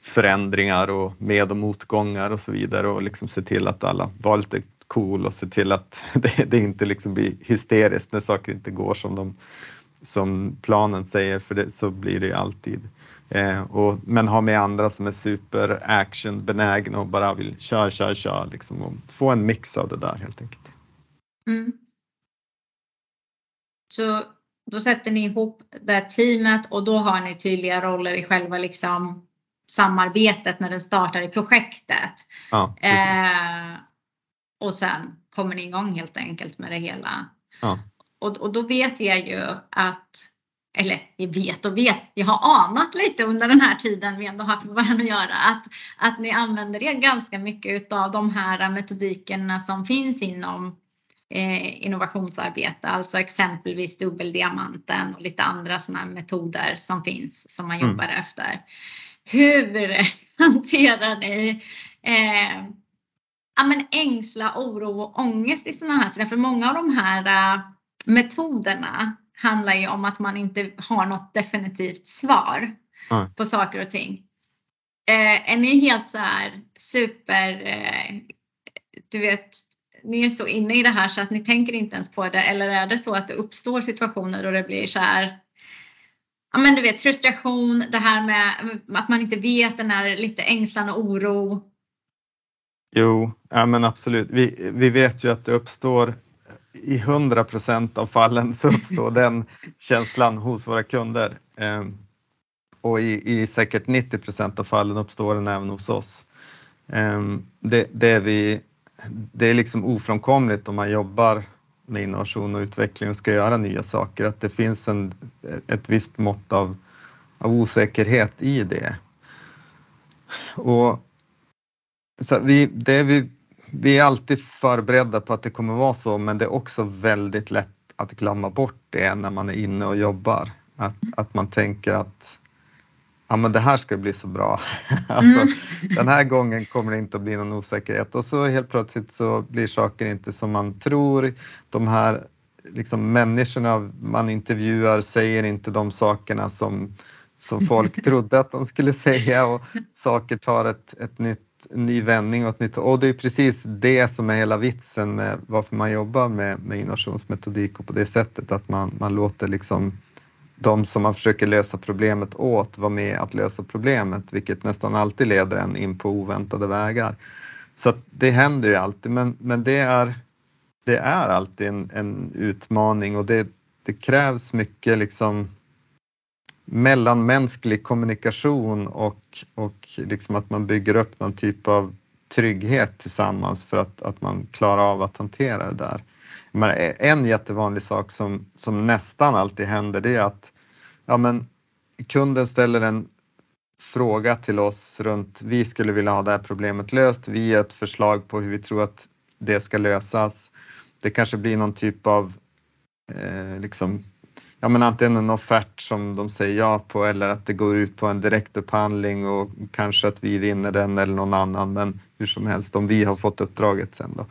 förändringar och med och motgångar och så vidare och liksom se till att alla var lite cool och se till att (laughs) det, det inte liksom blir hysteriskt när saker inte går som, de, som planen säger för det, så blir det alltid. Eh, och, men ha med andra som är super action benägna och bara vill köra, köra, köra liksom och få en mix av det där helt enkelt. Mm. Så då sätter ni ihop det teamet och då har ni tydliga roller i själva liksom samarbetet när den startar i projektet. Ja, eh, och sen kommer ni igång helt enkelt med det hela. Ja. Och, och då vet jag ju att, eller vi vet och vet, jag har anat lite under den här tiden vi ändå haft med varandra att göra, att, att ni använder er ganska mycket av de här metodikerna som finns inom innovationsarbete, alltså exempelvis dubbeldiamanten och lite andra sådana metoder som finns som man mm. jobbar efter. Hur (laughs) hanterar ni eh, ja, men ängsla, oro och ångest i sådana här situationer? För många av de här uh, metoderna handlar ju om att man inte har något definitivt svar mm. på saker och ting. Eh, är ni helt så här super, eh, du vet, ni är så inne i det här så att ni tänker inte ens på det eller är det så att det uppstår situationer då det blir så här ja men du vet frustration, det här med att man inte vet, den här lite ängslan och oro. Jo, ja men absolut. Vi, vi vet ju att det uppstår i 100 procent av fallen så uppstår (laughs) den känslan hos våra kunder. Ehm, och i, i säkert 90 procent av fallen uppstår den även hos oss. Ehm, det, det, vi, det är liksom ofrånkomligt om man jobbar med innovation och utveckling och ska göra nya saker, att det finns en, ett visst mått av, av osäkerhet i det. Och så vi, det vi, vi är alltid förberedda på att det kommer vara så, men det är också väldigt lätt att glömma bort det när man är inne och jobbar. Att, att man tänker att ja men det här ska bli så bra. (laughs) alltså, mm. Den här gången kommer det inte att bli någon osäkerhet och så helt plötsligt så blir saker inte som man tror. De här liksom, människorna man intervjuar säger inte de sakerna som, som folk (laughs) trodde att de skulle säga och saker tar ett, ett nytt en ny vändning och ett nytt och det är precis det som är hela vitsen med varför man jobbar med, med innovationsmetodik och på det sättet att man, man låter liksom de som man försöker lösa problemet åt var med att lösa problemet, vilket nästan alltid leder en in på oväntade vägar. Så det händer ju alltid, men, men det, är, det är alltid en, en utmaning och det, det krävs mycket liksom mellanmänsklig kommunikation och, och liksom att man bygger upp någon typ av trygghet tillsammans för att, att man klarar av att hantera det där. Men e- en jättevanlig sak som, som nästan alltid händer det är att ja, men kunden ställer en fråga till oss runt vi skulle vilja ha det här problemet löst. Vi ger ett förslag på hur vi tror att det ska lösas. Det kanske blir någon typ av eh, liksom, ja, men antingen en offert som de säger ja på eller att det går ut på en direktupphandling och kanske att vi vinner den eller någon annan. Men hur som helst om vi har fått uppdraget sen då.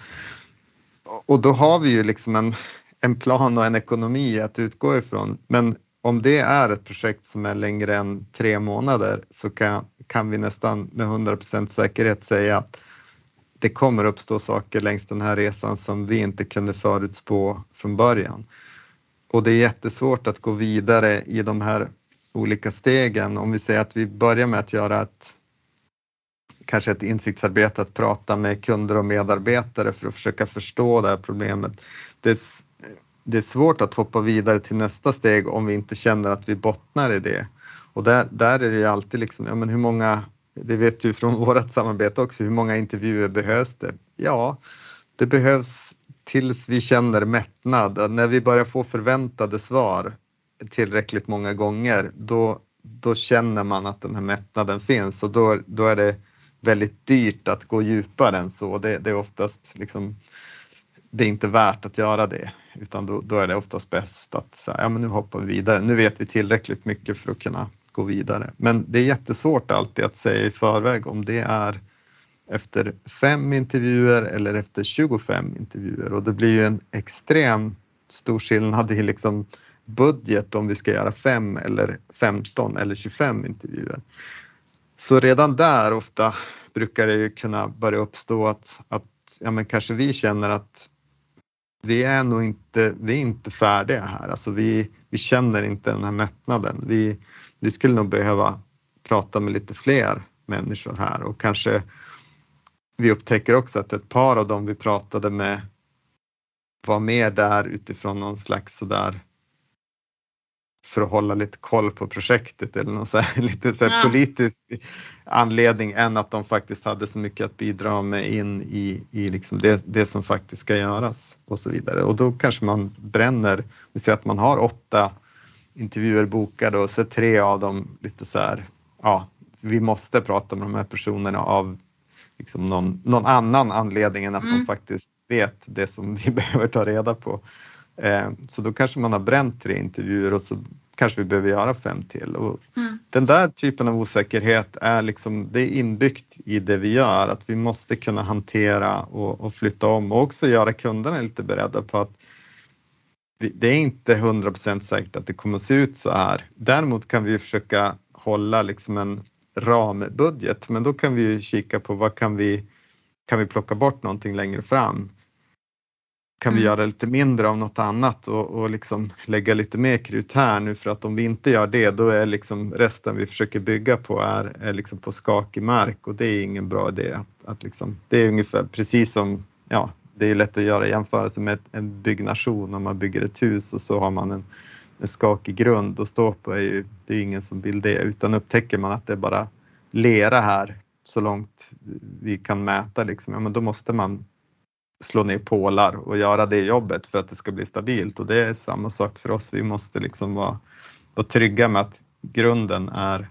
Och då har vi ju liksom en, en plan och en ekonomi att utgå ifrån. Men om det är ett projekt som är längre än tre månader så kan, kan vi nästan med 100% säkerhet säga att det kommer uppstå saker längs den här resan som vi inte kunde förutspå från början. Och det är jättesvårt att gå vidare i de här olika stegen. Om vi säger att vi börjar med att göra ett kanske ett insiktsarbete att prata med kunder och medarbetare för att försöka förstå det här problemet. Det, det är svårt att hoppa vidare till nästa steg om vi inte känner att vi bottnar i det. Och där, där är det ju alltid liksom, ja men hur många, det vet du från (laughs) vårt samarbete också, hur många intervjuer behövs det? Ja, det behövs tills vi känner mättnad. När vi börjar få förväntade svar tillräckligt många gånger, då, då känner man att den här mättnaden finns och då, då är det väldigt dyrt att gå djupare än så. Det, det är oftast liksom, det är inte värt att göra det utan då, då är det oftast bäst att säga, ja men nu hoppar vi vidare. Nu vet vi tillräckligt mycket för att kunna gå vidare. Men det är jättesvårt alltid att säga i förväg om det är efter fem intervjuer eller efter 25 intervjuer och det blir ju en extrem stor skillnad i liksom budget om vi ska göra fem eller 15 eller 25 intervjuer. Så redan där ofta brukar det ju kunna börja uppstå att, att ja, men kanske vi känner att vi är nog inte, vi är inte färdiga här. Alltså vi, vi känner inte den här mättnaden. Vi, vi skulle nog behöva prata med lite fler människor här och kanske vi upptäcker också att ett par av dem vi pratade med var mer där utifrån någon slags sådär för att hålla lite koll på projektet eller någon så här, (laughs) lite så ja. politisk anledning än att de faktiskt hade så mycket att bidra med in i, i liksom det, det som faktiskt ska göras och så vidare. Och då kanske man bränner, vi säger att man har åtta intervjuer bokade och så tre av dem lite så här, ja, vi måste prata med de här personerna av liksom någon, någon annan anledning än att mm. de faktiskt vet det som vi (laughs) behöver ta reda på. Eh, så då kanske man har bränt tre intervjuer och så kanske vi behöver göra fem till. Och mm. Den där typen av osäkerhet är liksom, det är inbyggt i det vi gör, att vi måste kunna hantera och, och flytta om och också göra kunderna lite beredda på att vi, det är inte 100% säkert att det kommer se ut så här. Däremot kan vi försöka hålla liksom en rambudget, men då kan vi kika på vad kan vi, kan vi plocka bort någonting längre fram? Kan vi mm. göra lite mindre av något annat och, och liksom lägga lite mer krut här nu för att om vi inte gör det då är liksom resten vi försöker bygga på är, är liksom på skakig mark och det är ingen bra idé. Att, att liksom, det är ungefär precis som, ja, det är lätt att göra jämförelse med en byggnation om man bygger ett hus och så har man en, en skakig grund att stå på är ju, det är ingen som vill det utan upptäcker man att det är bara lera här så långt vi kan mäta liksom, ja men då måste man slå ner pålar och göra det jobbet för att det ska bli stabilt och det är samma sak för oss. Vi måste liksom vara, vara trygga med att grunden är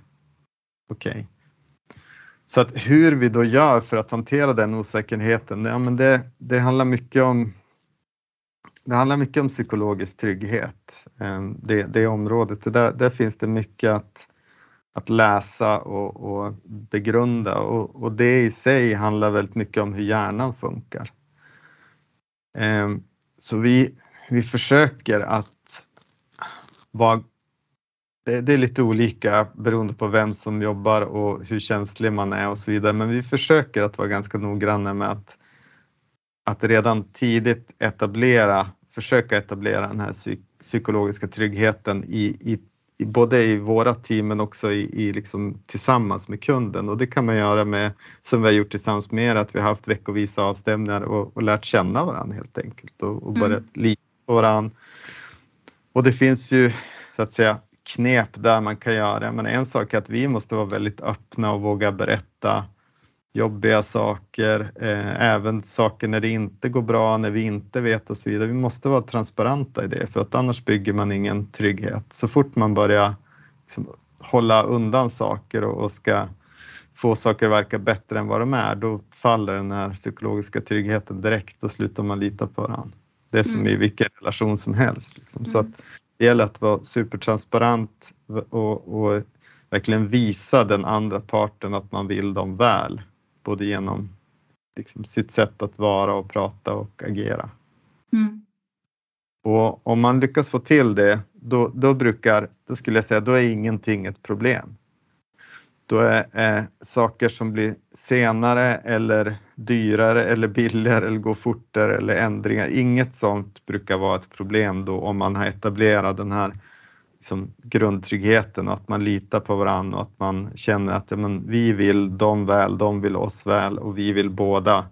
okej. Okay. Så att hur vi då gör för att hantera den osäkerheten, ja, men det, det handlar mycket om det handlar mycket om psykologisk trygghet, ehm, det, det området. Där, där finns det mycket att, att läsa och, och begrunda och, och, det i sig handlar väldigt mycket om hur hjärnan funkar. Ehm, så vi, vi försöker att vara det, det, är lite olika beroende på vem som jobbar och hur känslig man är och så vidare, men vi försöker att vara ganska noggranna med att, att redan tidigt etablera, försöka etablera den här psykologiska tryggheten i, i både i våra team men också i, i liksom tillsammans med kunden och det kan man göra med, som vi har gjort tillsammans med er, att vi har haft veckovisa avstämningar och, och lärt känna varandra helt enkelt och, och börjat mm. lita på varandra. Och det finns ju så att säga knep där man kan göra, men en sak är att vi måste vara väldigt öppna och våga berätta jobbiga saker, eh, även saker när det inte går bra, när vi inte vet och så vidare. Vi måste vara transparenta i det för att annars bygger man ingen trygghet. Så fort man börjar liksom, hålla undan saker och, och ska få saker att verka bättre än vad de är, då faller den här psykologiska tryggheten direkt och slutar man lita på varandra. Det är som mm. i vilken relation som helst. Liksom. Mm. Så att det gäller att vara supertransparent och, och verkligen visa den andra parten att man vill dem väl både genom liksom, sitt sätt att vara och prata och agera. Mm. Och om man lyckas få till det, då, då brukar, då skulle jag säga, då är ingenting ett problem. Då är eh, saker som blir senare eller dyrare eller billigare eller går fortare eller ändringar, inget sånt brukar vara ett problem då om man har etablerat den här liksom grundtryggheten och att man litar på varandra och att man känner att ja, men, vi vill dem väl, de vill oss väl och vi vill båda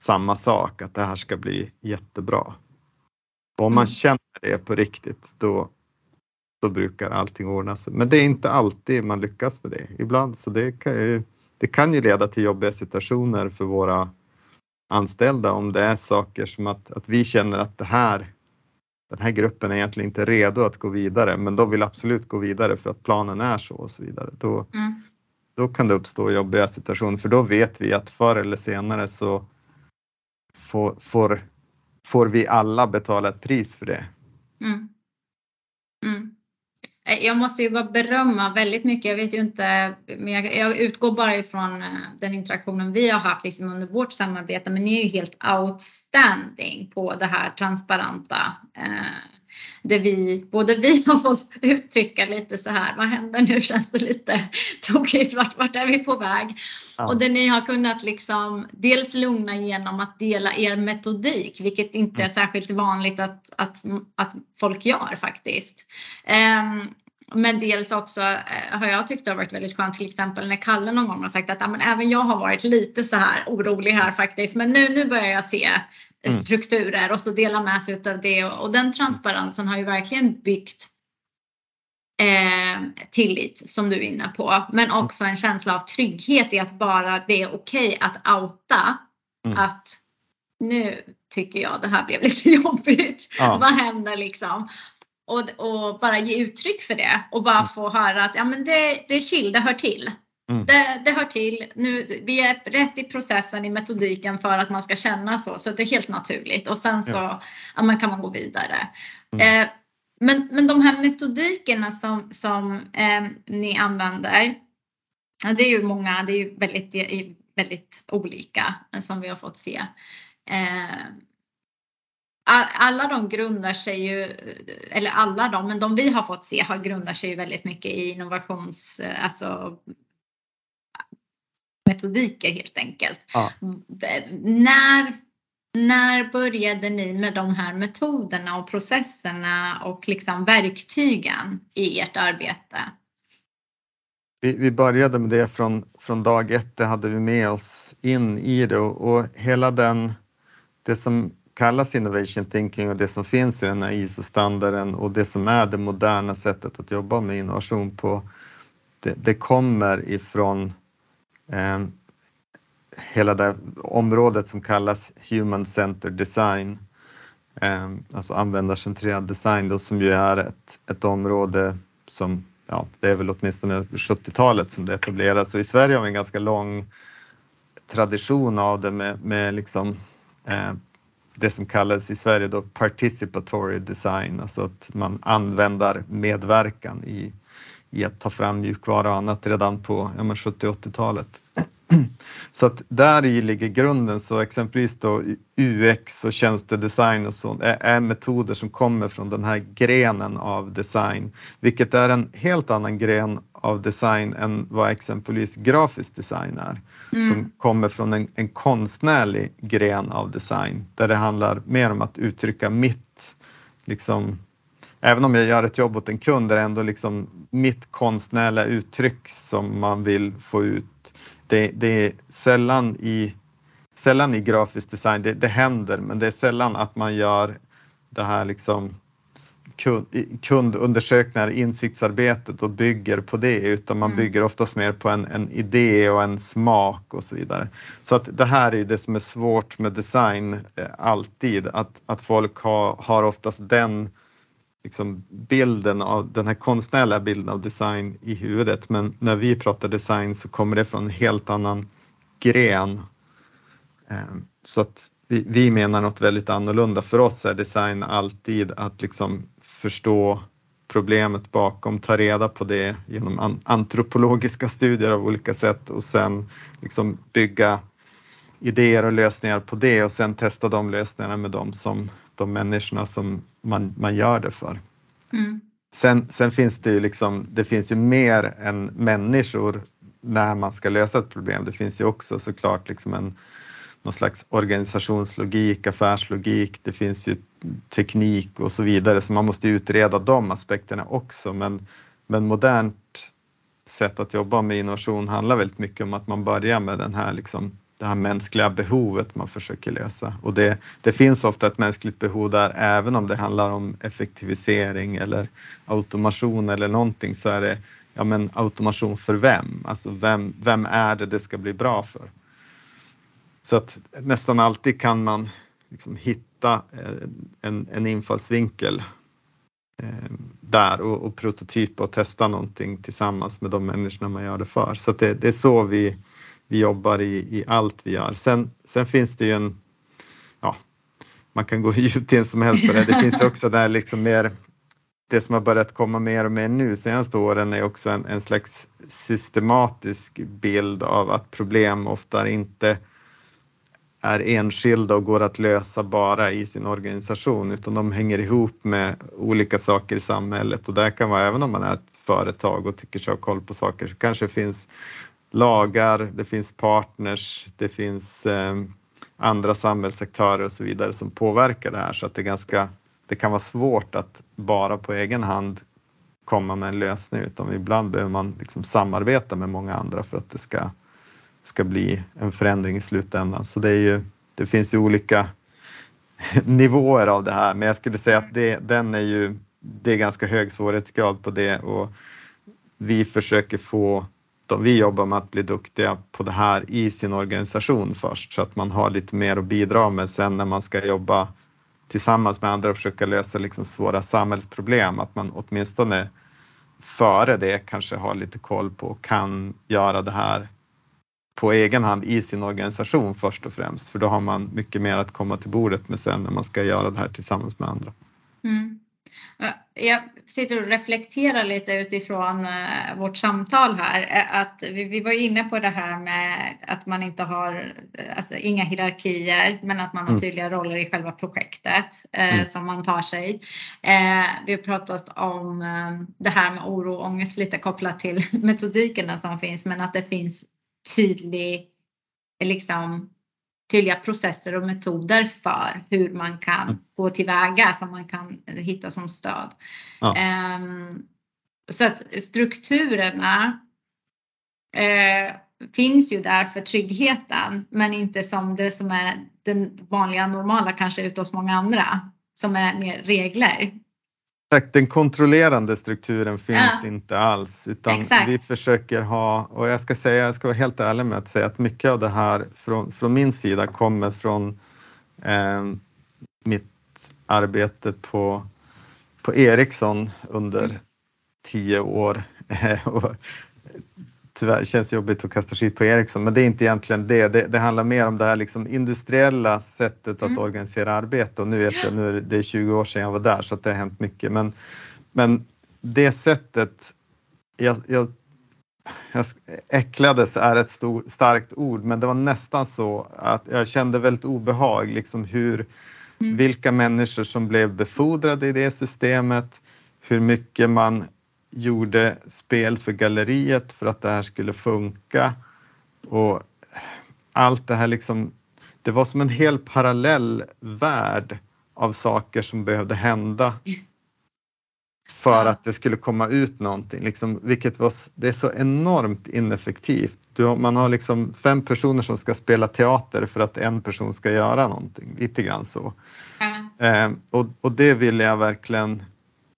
samma sak, att det här ska bli jättebra. Och om man mm. känner det på riktigt då, då brukar allting ordna sig. Men det är inte alltid man lyckas med det. Ibland så det kan ju, det kan ju leda till jobbiga situationer för våra anställda om det är saker som att, att vi känner att det här den här gruppen är egentligen inte redo att gå vidare, men de vill absolut gå vidare för att planen är så och så vidare. Då, mm. då kan det uppstå jobbiga situationer, för då vet vi att förr eller senare så får, får, får vi alla betala ett pris för det. Mm. Mm. Eh, jag måste ju bara berömma väldigt mycket. Jag vet ju inte, men jag, jag utgår bara ifrån eh, den interaktionen vi har haft liksom under vårt samarbete. Men ni är ju helt outstanding på det här transparenta. Eh, där vi, både vi har fått uttrycka lite så här, vad händer nu? Känns det lite (laughs) tokigt? Vart, vart är vi på väg? Ja. Och där ni har kunnat liksom dels lugna genom att dela er metodik, vilket inte är mm. särskilt vanligt att, att, att folk gör faktiskt. Um, men dels också eh, har jag tyckt det har varit väldigt skönt till exempel när Kalle någon gång har sagt att men även jag har varit lite så här orolig här faktiskt. Men nu, nu börjar jag se mm. strukturer och så dela med sig av det och, den transparensen har ju verkligen byggt eh, tillit som du är inne på. Men också en känsla av trygghet i att bara det är okej okay att outa mm. att nu tycker jag det här blev (laughs) lite jobbigt. Ja. Vad händer liksom? och, och, bara ge uttryck för det och bara mm. få höra att ja, men det, det är chill, det hör till. Mm. Det, det, hör till. Nu, vi är rätt i processen i metodiken för att man ska känna så, så det är helt naturligt och sen så ja. Ja, man kan man gå vidare. Mm. Eh, men, men de här metodikerna som, som eh, ni använder, det är ju många, det är ju väldigt, väldigt olika som vi har fått se. Eh, alla de grundar sig ju, eller alla de, men de vi har fått se har grundar sig ju väldigt mycket i innovations, alltså metodiker helt enkelt. Ja. När, när började ni med de här metoderna och processerna och liksom verktygen i ert arbete? Vi, vi började med det från, från dag ett, det hade vi med oss in i det och, och hela den, det som kallas innovation thinking och det som finns i den här ISO-standarden och det som är det moderna sättet att jobba med innovation på, det, det kommer ifrån Ehm, hela det området som kallas Human Centered Design, eh, alltså användarcentrerad design då, som ju är ett, ett område som, ja, det är väl åtminstone 70-talet som det etableras. Och i Sverige har vi en ganska lång tradition av det med, med liksom eh, det som kallas i Sverige då participatory design, alltså att man använder medverkan i, i att ta fram mjukvara och annat redan på ja, 70-80-talet. (clears throat) Så att där i ligger grunden, så exempelvis då UX och tjänstedesign och sånt är, är, metoder som kommer från den här grenen av design, vilket är en helt annan gren av design än vad exempelvis grafisk design är, mm. som kommer från en, en konstnärlig gren av design där det handlar mer om att uttrycka mitt, liksom, även om jag gör ett jobb åt en kund, är det ändå liksom mitt konstnärliga uttryck som man vill få ut. Det, det är sällan i, sällan i grafisk design, det, det händer, men det är sällan att man gör det här liksom kundundersökningar, insiktsarbetet och bygger på det utan man mm. bygger oftast mer på en, en, idé och en smak och så vidare. Så att det här är det som är svårt med design eh, alltid, att, att folk har, har oftast den liksom, bilden av den här konstnärliga bilden av design i huvudet men när vi pratar design så kommer det från en helt annan gren. Eh, så att vi, vi menar något väldigt annorlunda. För oss är design alltid att liksom förstå problemet bakom, ta reda på det genom antropologiska studier av olika sätt och sen liksom bygga idéer och lösningar på det och sen testa de lösningarna med dem som de människorna som man, man gör det för. Mm. Sen, sen finns det ju liksom, det finns ju mer än människor när man ska lösa ett problem. Det finns ju också såklart liksom en någon slags organisationslogik, affärslogik, det finns ju teknik och så vidare, så man måste utreda de aspekterna också. Men, men modernt sätt att jobba med innovation handlar väldigt mycket om att man börjar med den här, liksom, det här mänskliga behovet man försöker lösa. Och det, det finns ofta ett mänskligt behov där, även om det handlar om effektivisering eller automation eller någonting, så är det ja, men automation för vem? Alltså vem, vem är det det ska bli bra för? Så att nästan alltid kan man liksom hitta eh, en, en infallsvinkel eh, där och, och prototypa och testa någonting tillsammans med de människorna man gör det för. Så det, det, är så vi, vi jobbar i, i allt vi gör. Sen, sen finns det ju en, ja, man kan gå hur djupt in som helst på det. Det finns också där liksom mer det som har börjat komma mer och mer nu senaste åren är också en, en slags systematisk bild av att problem ofta inte är enskilda och går att lösa bara i sin organisation utan de hänger ihop med olika saker i samhället och där kan vara även om man är ett företag och tycker sig ha koll på saker så kanske det finns lagar, det finns partners, det finns eh, andra samhällsaktörer och så vidare som påverkar det här. Så att det, ganska, det kan vara svårt att bara på egen hand komma med en lösning utan ibland behöver man liksom samarbeta med många andra för att det ska, ska bli en förändring i slutändan. Så det, är ju, det finns ju olika (laughs) nivåer av det här. Men jag skulle säga att det, den är ju, det är ganska hög svårighetsgrad på det. Och vi försöker få vi jobbar med att bli duktiga på det här i sin organisation först så att man har lite mer att bidra med sen när man ska jobba tillsammans med andra och försöka lösa liksom svåra samhällsproblem, att man åtminstone före det kanske har lite koll på och kan göra det här på egen hand i sin organisation först och främst, för då har man mycket mer att komma till bordet med sen när man ska göra det här tillsammans med andra. Mm. Jag sitter och reflekterar lite utifrån eh, vårt samtal här. Eh, att vi, var inne på det här med att man inte har eh, alltså, inga hierarkier men att man har mm. tydliga roller i själva projektet mm. som man tar sig. vi har pratat om det här med oro och ångest lite kopplat till (laughs) metodikerna som finns men att det finns tydlig liksom tydliga processer och metoder för hur man kan mm. gå tillväga som man kan hitta som stöd. Ja. Um, så att strukturerna uh, finns ju där för tryggheten men inte som det som är den vanliga normala kanske ute hos många andra som är mer regler. Exakt, den kontrollerande strukturen finns ja. inte alls utan Exakt. vi försöker ha, och jag ska säga, jag ska vara helt ärlig med att säga att mycket av det här från, från min sida kommer från eh, mitt arbete på, på Ericsson under mm. tio år. (laughs) tyvärr känns jobbigt att kasta skit på Ericsson, men det är inte egentligen det. Det, det handlar mer om det här liksom industriella sättet att mm. organisera arbete och nu vet jag, nu är det 20 år sedan jag var där så att det har hänt mycket. Men, men det sättet, jag, jag, jag äcklades är ett stor, starkt ord, men det var nästan så att jag kände väldigt obehag, liksom hur, mm. vilka människor som blev befordrade i det systemet, hur mycket man gjorde spel för galleriet för att det här skulle funka och allt det här liksom, det var som en hel parallell värld av saker som behövde hända för att det skulle komma ut någonting, liksom, vilket var, det är så enormt ineffektivt. Du, man har liksom fem personer som ska spela teater för att en person ska göra någonting, lite grann så. Mm. Eh, och, och det ville jag verkligen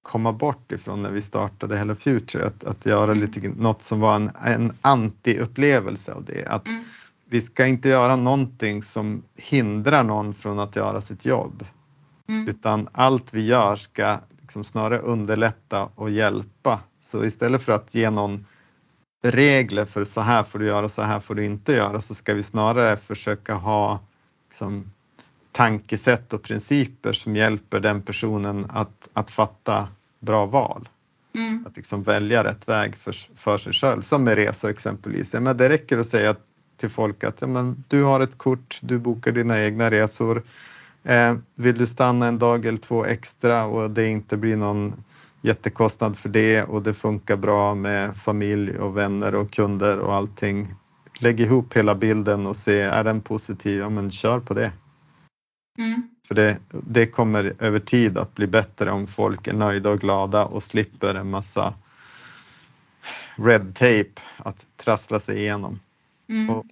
komma bort ifrån när vi startade Hello Future, att, att göra mm. lite något som var en, en anti-upplevelse av det. Att mm. Vi ska inte göra någonting som hindrar någon från att göra sitt jobb, mm. utan allt vi gör ska liksom snarare underlätta och hjälpa. Så istället för att ge någon regler för så här får du göra, så här får du inte göra, så ska vi snarare försöka ha liksom, tankesätt och principer som hjälper den personen att, att fatta bra val. Mm. Att liksom välja rätt väg för, för sig själv, som med resor exempelvis. Ja, men det räcker att säga till folk att ja, men du har ett kort, du bokar dina egna resor. Eh, vill du stanna en dag eller två extra och det inte blir någon jättekostnad för det och det funkar bra med familj och vänner och kunder och allting. Lägg ihop hela bilden och se, är den positiv? Ja men kör på det. Mm. För det, det kommer över tid att bli bättre om folk är nöjda och glada och slipper en massa red tape att trassla sig igenom. Mm. Och,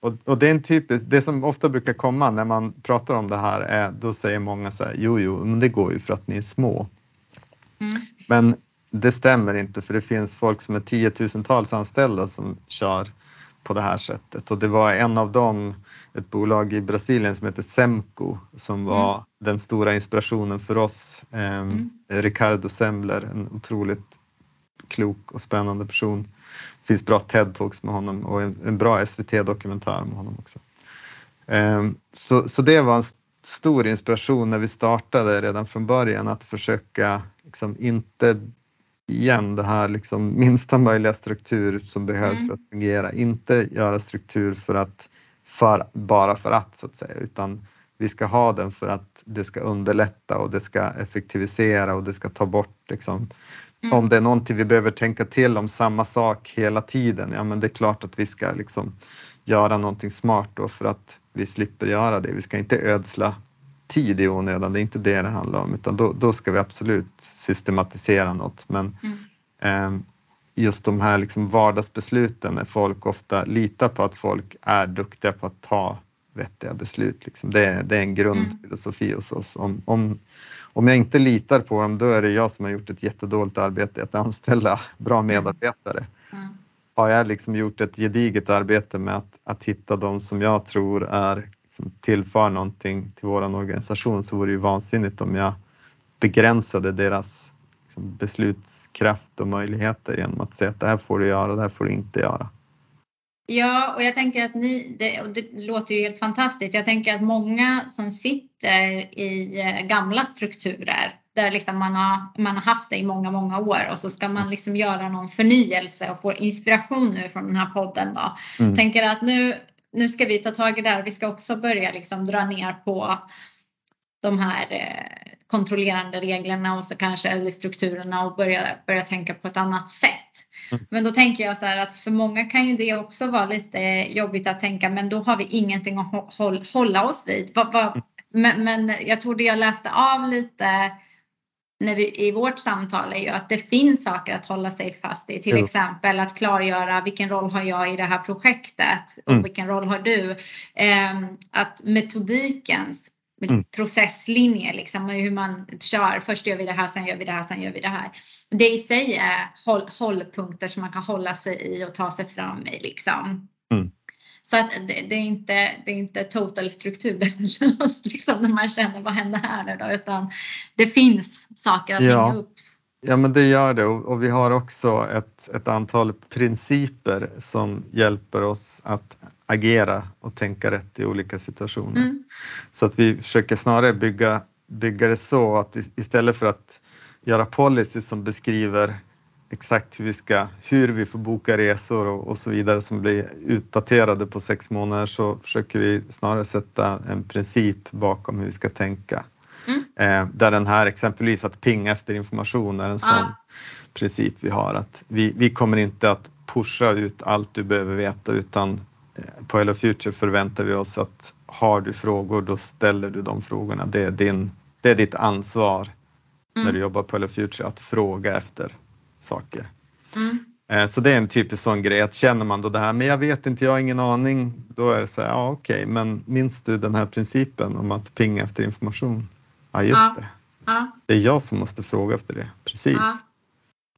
och, och, det är en typisk, det som ofta brukar komma när man pratar om det här är, då säger många så här, jo, jo, men det går ju för att ni är små. Mm. Men det stämmer inte för det finns folk som är tiotusentals anställda som kör på det här sättet och det var en av dem, ett bolag i Brasilien som heter Semco som var mm. den stora inspirationen för oss. Eh, mm. Ricardo Sembler, en otroligt klok och spännande person. Det finns bra TED-talks med honom och en, en bra SVT-dokumentär med honom också. Eh, så, så det var en stor inspiration när vi startade redan från början att försöka liksom inte igen det här liksom minsta möjliga struktur som behövs mm. för att fungera. Inte göra struktur för att för, bara för att så att säga, utan vi ska ha den för att det ska underlätta och det ska effektivisera och det ska ta bort liksom, mm. om det är någonting vi behöver tänka till om samma sak hela tiden, ja men det är klart att vi ska liksom göra någonting smart då för att vi slipper göra det. Vi ska inte ödsla tid i onödan, det är inte det det handlar om, utan då, då ska vi absolut systematisera något. Men mm. eh, just de här liksom vardagsbesluten när folk ofta litar på att folk är duktiga på att ta vettiga beslut. Liksom. Det, det är en grundfilosofi mm. hos oss. Om, om, om jag inte litar på dem, då är det jag som har gjort ett jättedåligt arbete att anställa bra mm. medarbetare. Mm. Har jag liksom gjort ett gediget arbete med att, att hitta de som jag tror är liksom, tillför någonting till vår organisation så vore det ju vansinnigt om jag begränsade deras liksom, beslutskraft och möjligheter genom att säga att det här får du göra, det här får du inte göra. Ja, och jag tänker att ni, det, det, låter ju helt fantastiskt. Jag tänker att många som sitter i eh, gamla strukturer där liksom man, har, man har haft det i många, många år och så ska man liksom göra någon förnyelse och få inspiration nu från den här podden då. Mm. Tänker att nu, nu ska vi ta tag i det här. Vi ska också börja liksom dra ner på de här eh, kontrollerande reglerna och så kanske eller strukturerna och börja, börja tänka på ett annat sätt. Mm. Men då tänker jag så här att för många kan ju det också vara lite jobbigt att tänka men då har vi ingenting att hålla oss vid. Mm. Men, men jag tror det jag läste av lite när vi, i vårt samtal är ju att det finns saker att hålla sig fast i. Till mm. exempel att klargöra vilken roll har jag i det här projektet och mm. vilken roll har du? Eh, att metodikens mm. processlinje, liksom hur man kör. Först gör vi det här, sen gör vi det här, sen gör vi det här. Det i sig är håll, hållpunkter som man kan hålla sig i och ta sig fram i liksom. Mm. Så att det, det, är inte, det är inte total struktur liksom, när man känner vad händer här nu då, utan det finns saker att ja. hänga upp. Ja men det gör det och, vi har också ett, ett antal principer som hjälper oss att agera och tänka rätt i olika situationer. Mm. Så att vi försöker snarare bygga, bygga det så att istället för att göra policy som beskriver exakt hur vi ska, hur vi får boka resor och, och, så vidare som blir utdaterade på sex månader så försöker vi snarare sätta en princip bakom hur vi ska tänka. Mm. Eh, där den här exempelvis att pinga efter information är en sån ah. princip vi har att vi, vi kommer inte att pusha ut allt du behöver veta utan på Hello Future förväntar vi oss att har du frågor då ställer du de frågorna. Det är, din, det är ditt ansvar mm. när du jobbar på Hello Future att fråga efter saker. Mm. Eh, så det är en typisk sån grej att känner man då det här, men jag vet inte, jag har ingen aning, då är det så här, ja okej, okay, men minns du den här principen om att pinga efter information? Ja, just ja. det. Ja. Det är jag som måste fråga efter det, precis. Ja.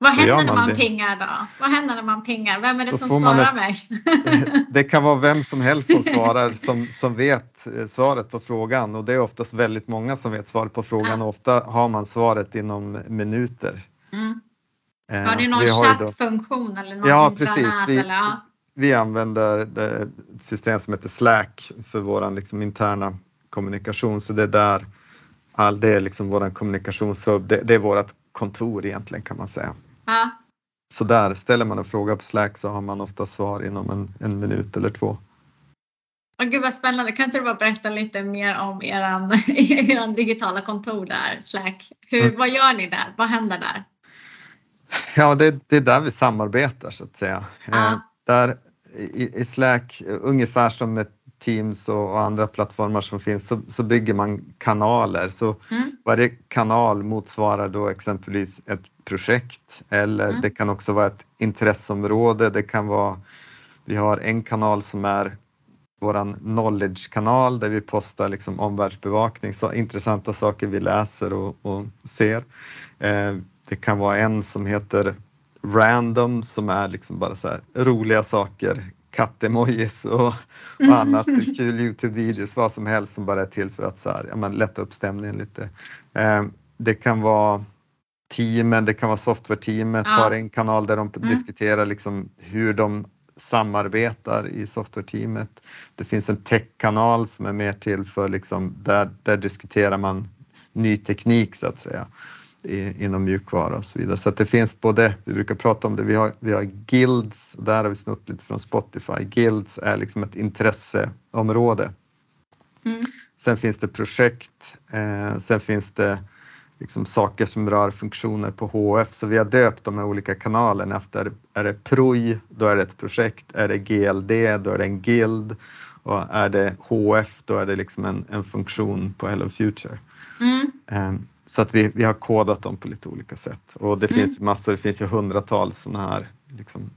Vad händer man när man det? pingar då? Vad händer när man pingar? Vem är det då som svarar ett, mig? (laughs) det kan vara vem som helst som (laughs) svarar som, som vet eh, svaret på frågan och det är oftast väldigt många som vet svaret på frågan ja. och ofta har man svaret inom minuter. Mm. Eh, har ni någon chattfunktion eller någon Ja precis. Vi, eller, ja. vi använder ett system som heter Slack för vår liksom interna kommunikation så det är där all, det är liksom vår kommunikationshub, det, det är vårt kontor egentligen kan man säga. Ja. Så där ställer man en fråga på Slack så har man ofta svar inom en, en minut eller två. Oh, gud vad spännande. Kan inte du bara berätta lite mer om eran, (laughs) eran digitala kontor där, Slack? Hur, mm. Vad gör ni där? Vad händer där? Ja, det, det är där vi samarbetar så att säga. Ah. där i, i, Slack, ungefär som med Teams och, andra plattformar som finns, så, så bygger man kanaler. Så mm. varje kanal motsvarar då exempelvis ett projekt eller mm. det kan också vara ett intresseområde. Det kan vara, vi har en kanal som är våran knowledge-kanal där vi postar liksom omvärldsbevakning, så intressanta saker vi läser och, och ser. Eh, det kan vara en som heter random som är liksom bara så roliga saker, kattemojis och, och annat, kul Youtube-videos, vad som helst som bara är till för att så här, ja, men lätta upp stämningen lite. Eh, det kan vara teamen, det kan vara software-teamet ja. har en kanal där de mm. diskuterar liksom hur de samarbetar i software-teamet. Det finns en tech-kanal som är mer till för liksom där, där diskuterar man ny teknik så att säga. I, inom mjukvara och så vidare. Så det finns både, vi brukar prata om det, vi har, vi har guilds, där har vi snott lite från Spotify. Guilds är liksom ett intresseområde. Mm. Sen finns det projekt, eh, sen finns det liksom saker som rör funktioner på HF. Så vi har döpt de här olika kanalerna efter, är det PROJ, då är det ett projekt, är det GLD, då är det en guild och är det HF, då är det liksom en, en funktion på Hello Future. Mm. Um, så att vi, vi har kodat dem på lite olika sätt och det mm. finns massor, det finns ju hundratals sådana här liksom,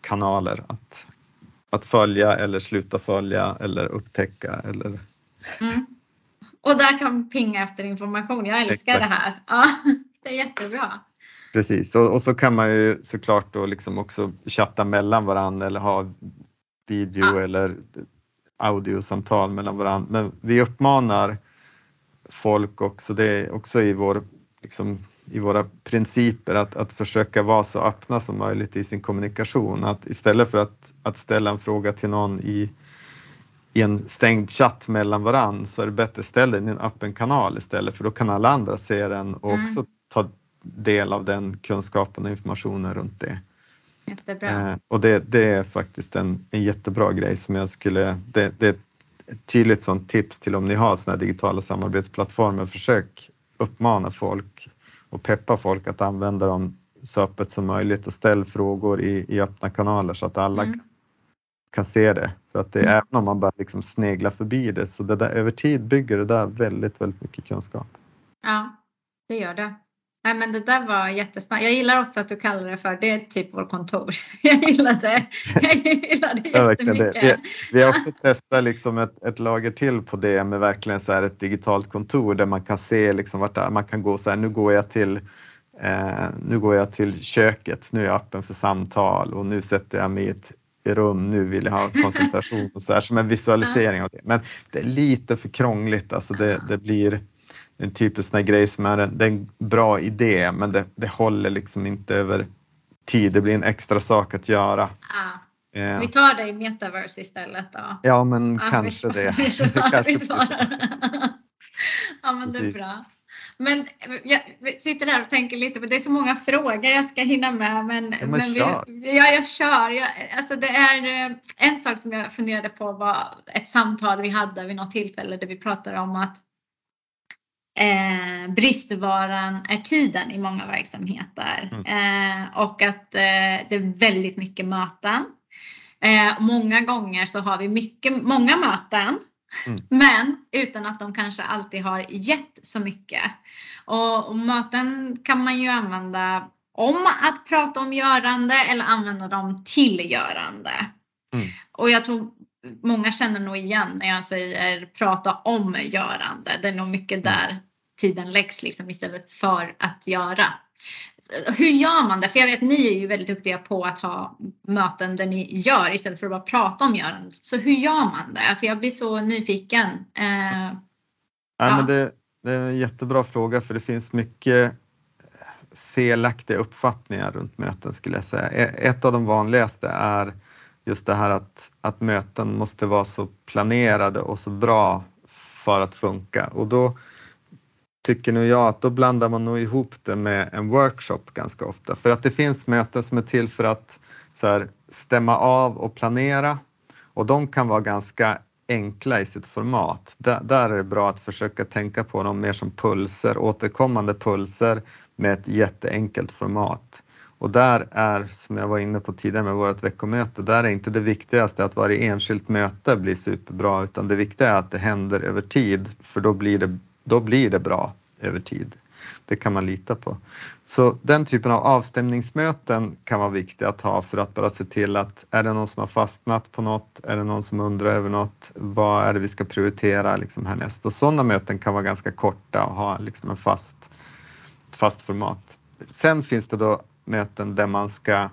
kanaler att, att följa eller sluta följa eller upptäcka eller mm. Och där kan pinga efter information. Jag älskar Exakt. det här. Ja, (laughs) det är jättebra. Precis och, och, så kan man ju såklart då liksom också chatta mellan varandra eller ha video ja. eller audiosamtal mellan varandra. Men vi uppmanar folk också, det är också i, vår, liksom, i våra principer att, att försöka vara så öppna som möjligt i sin kommunikation. Att istället för att, att ställa en fråga till någon i i en stängd chatt mellan varann så är det bättre att ställa den i en öppen kanal istället för då kan alla andra se den och mm. också ta del av den kunskapen och informationen runt det. Jättebra. Eh, och det, det, är faktiskt en, en jättebra grej som jag skulle, det, det är ett tydligt sånt tips till om ni har sådana digitala samarbetsplattformar, försök uppmana folk och peppa folk att använda dem så öppet som möjligt och ställ frågor i, i öppna kanaler så att alla mm kan se det. För att det, mm. även om man bara liksom sneglar förbi det så det där, över tid bygger det där väldigt, väldigt mycket kunskap. Ja, det gör det. Nej, men det där var jättesmart. Jag gillar också att du kallar det för, det är typ vårt kontor. (laughs) Jag gillar det. Jag gillar det jättemycket. Vi, vi, har också testat liksom ett, ett, lager till på det med verkligen så här ett digitalt kontor där man kan se liksom vart är. man kan gå så här, nu går jag till eh, nu går jag till köket, nu är jag öppen för samtal och nu sätter jag mig i ett rum, nu vill jag ha (laughs) koncentration och så här, som en visualisering av det. Men det är lite för krångligt, alltså det, det blir en typisk sån grej som är en, det är en bra idé men det, det håller liksom inte över tid, det blir en extra sak att göra. Ah. Eh. Vi tar det i metaverse istället då. Ja men ah, kanske (laughs) vi, (laughs) det. Vi svarar, vi svarar. ja men Precis. det är bra. Men jag sitter där och tänker lite på, det är så många frågor jag ska hinna med. Men, ja, men, men. Vi, ja, jag kör. Jag, alltså det är eh, en sak som jag funderade på var ett samtal vi hade vid något tillfälle där vi pratade om att eh, bristvaran är tiden i många verksamheter mm. eh, och att eh, det är väldigt mycket möten. Eh, många gånger så har vi mycket, många möten Mm. Men utan att de kanske alltid har gett så mycket. Och, och möten kan man ju använda om att prata om görande eller använda dem till görande. Mm. Och jag tror många känner nog igen när jag säger prata om görande. Det är nog mycket mm. där tiden läggs liksom istället för att göra. Hur gör man det? För jag vet ni är ju väldigt duktiga på att ha möten där ni gör istället för att bara prata om görandet. Så hur gör man det? För jag blir så nyfiken. Eh, ja. ja. men det, det, är en jättebra fråga för det finns mycket felaktiga uppfattningar runt möten skulle jag säga. E, ett av de vanligaste är just det här att, att möten måste vara så planerade och så bra för att funka och då tycker nog jag att då blandar man nog ihop det med en workshop ganska ofta. För att det finns möten som är till för att så här, stämma av och planera och de kan vara ganska enkla i sitt format. Där, där är det bra att försöka tänka på dem mer som pulser, återkommande pulser med ett jätteenkelt format. Och där är, som jag var inne på tidigare med vårt veckomöte, där är inte det viktigaste att varje enskilt möte blir superbra utan det viktiga är att det händer över tid för då blir det då blir det bra över tid. Det kan man lita på. Så den typen av avstämningsmöten kan vara viktiga att ha för att bara se till att är det någon som har fastnat på något? Är det någon som undrar över något? Vad är det vi ska prioritera liksom härnäst? Och sådana möten kan vara ganska korta och ha liksom en fast, ett fast format. Sen finns det då möten där man ska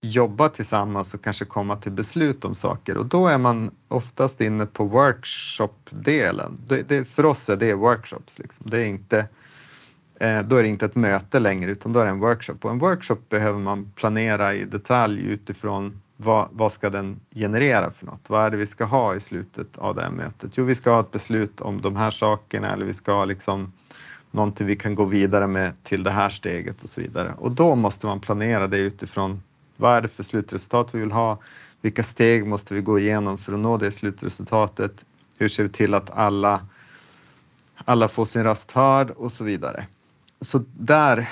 jobba tillsammans och kanske komma till beslut om saker och då är man oftast inne på workshop-delen. för oss är det workshops. Liksom. Det är inte, eh, då är det inte ett möte längre utan då är det en workshop och en workshop behöver man planera i detalj utifrån vad, vad ska den generera för något? Vad är det vi ska ha i slutet av det här mötet? Jo, vi ska ha ett beslut om de här sakerna eller vi ska ha liksom någonting vi kan gå vidare med till det här steget och så vidare. Och då måste man planera det utifrån vad är det för slutresultat vi vill ha? Vilka steg måste vi gå igenom för att nå det slutresultatet? Hur ser vi till att alla, alla får sin röst hörd och så vidare. Så där,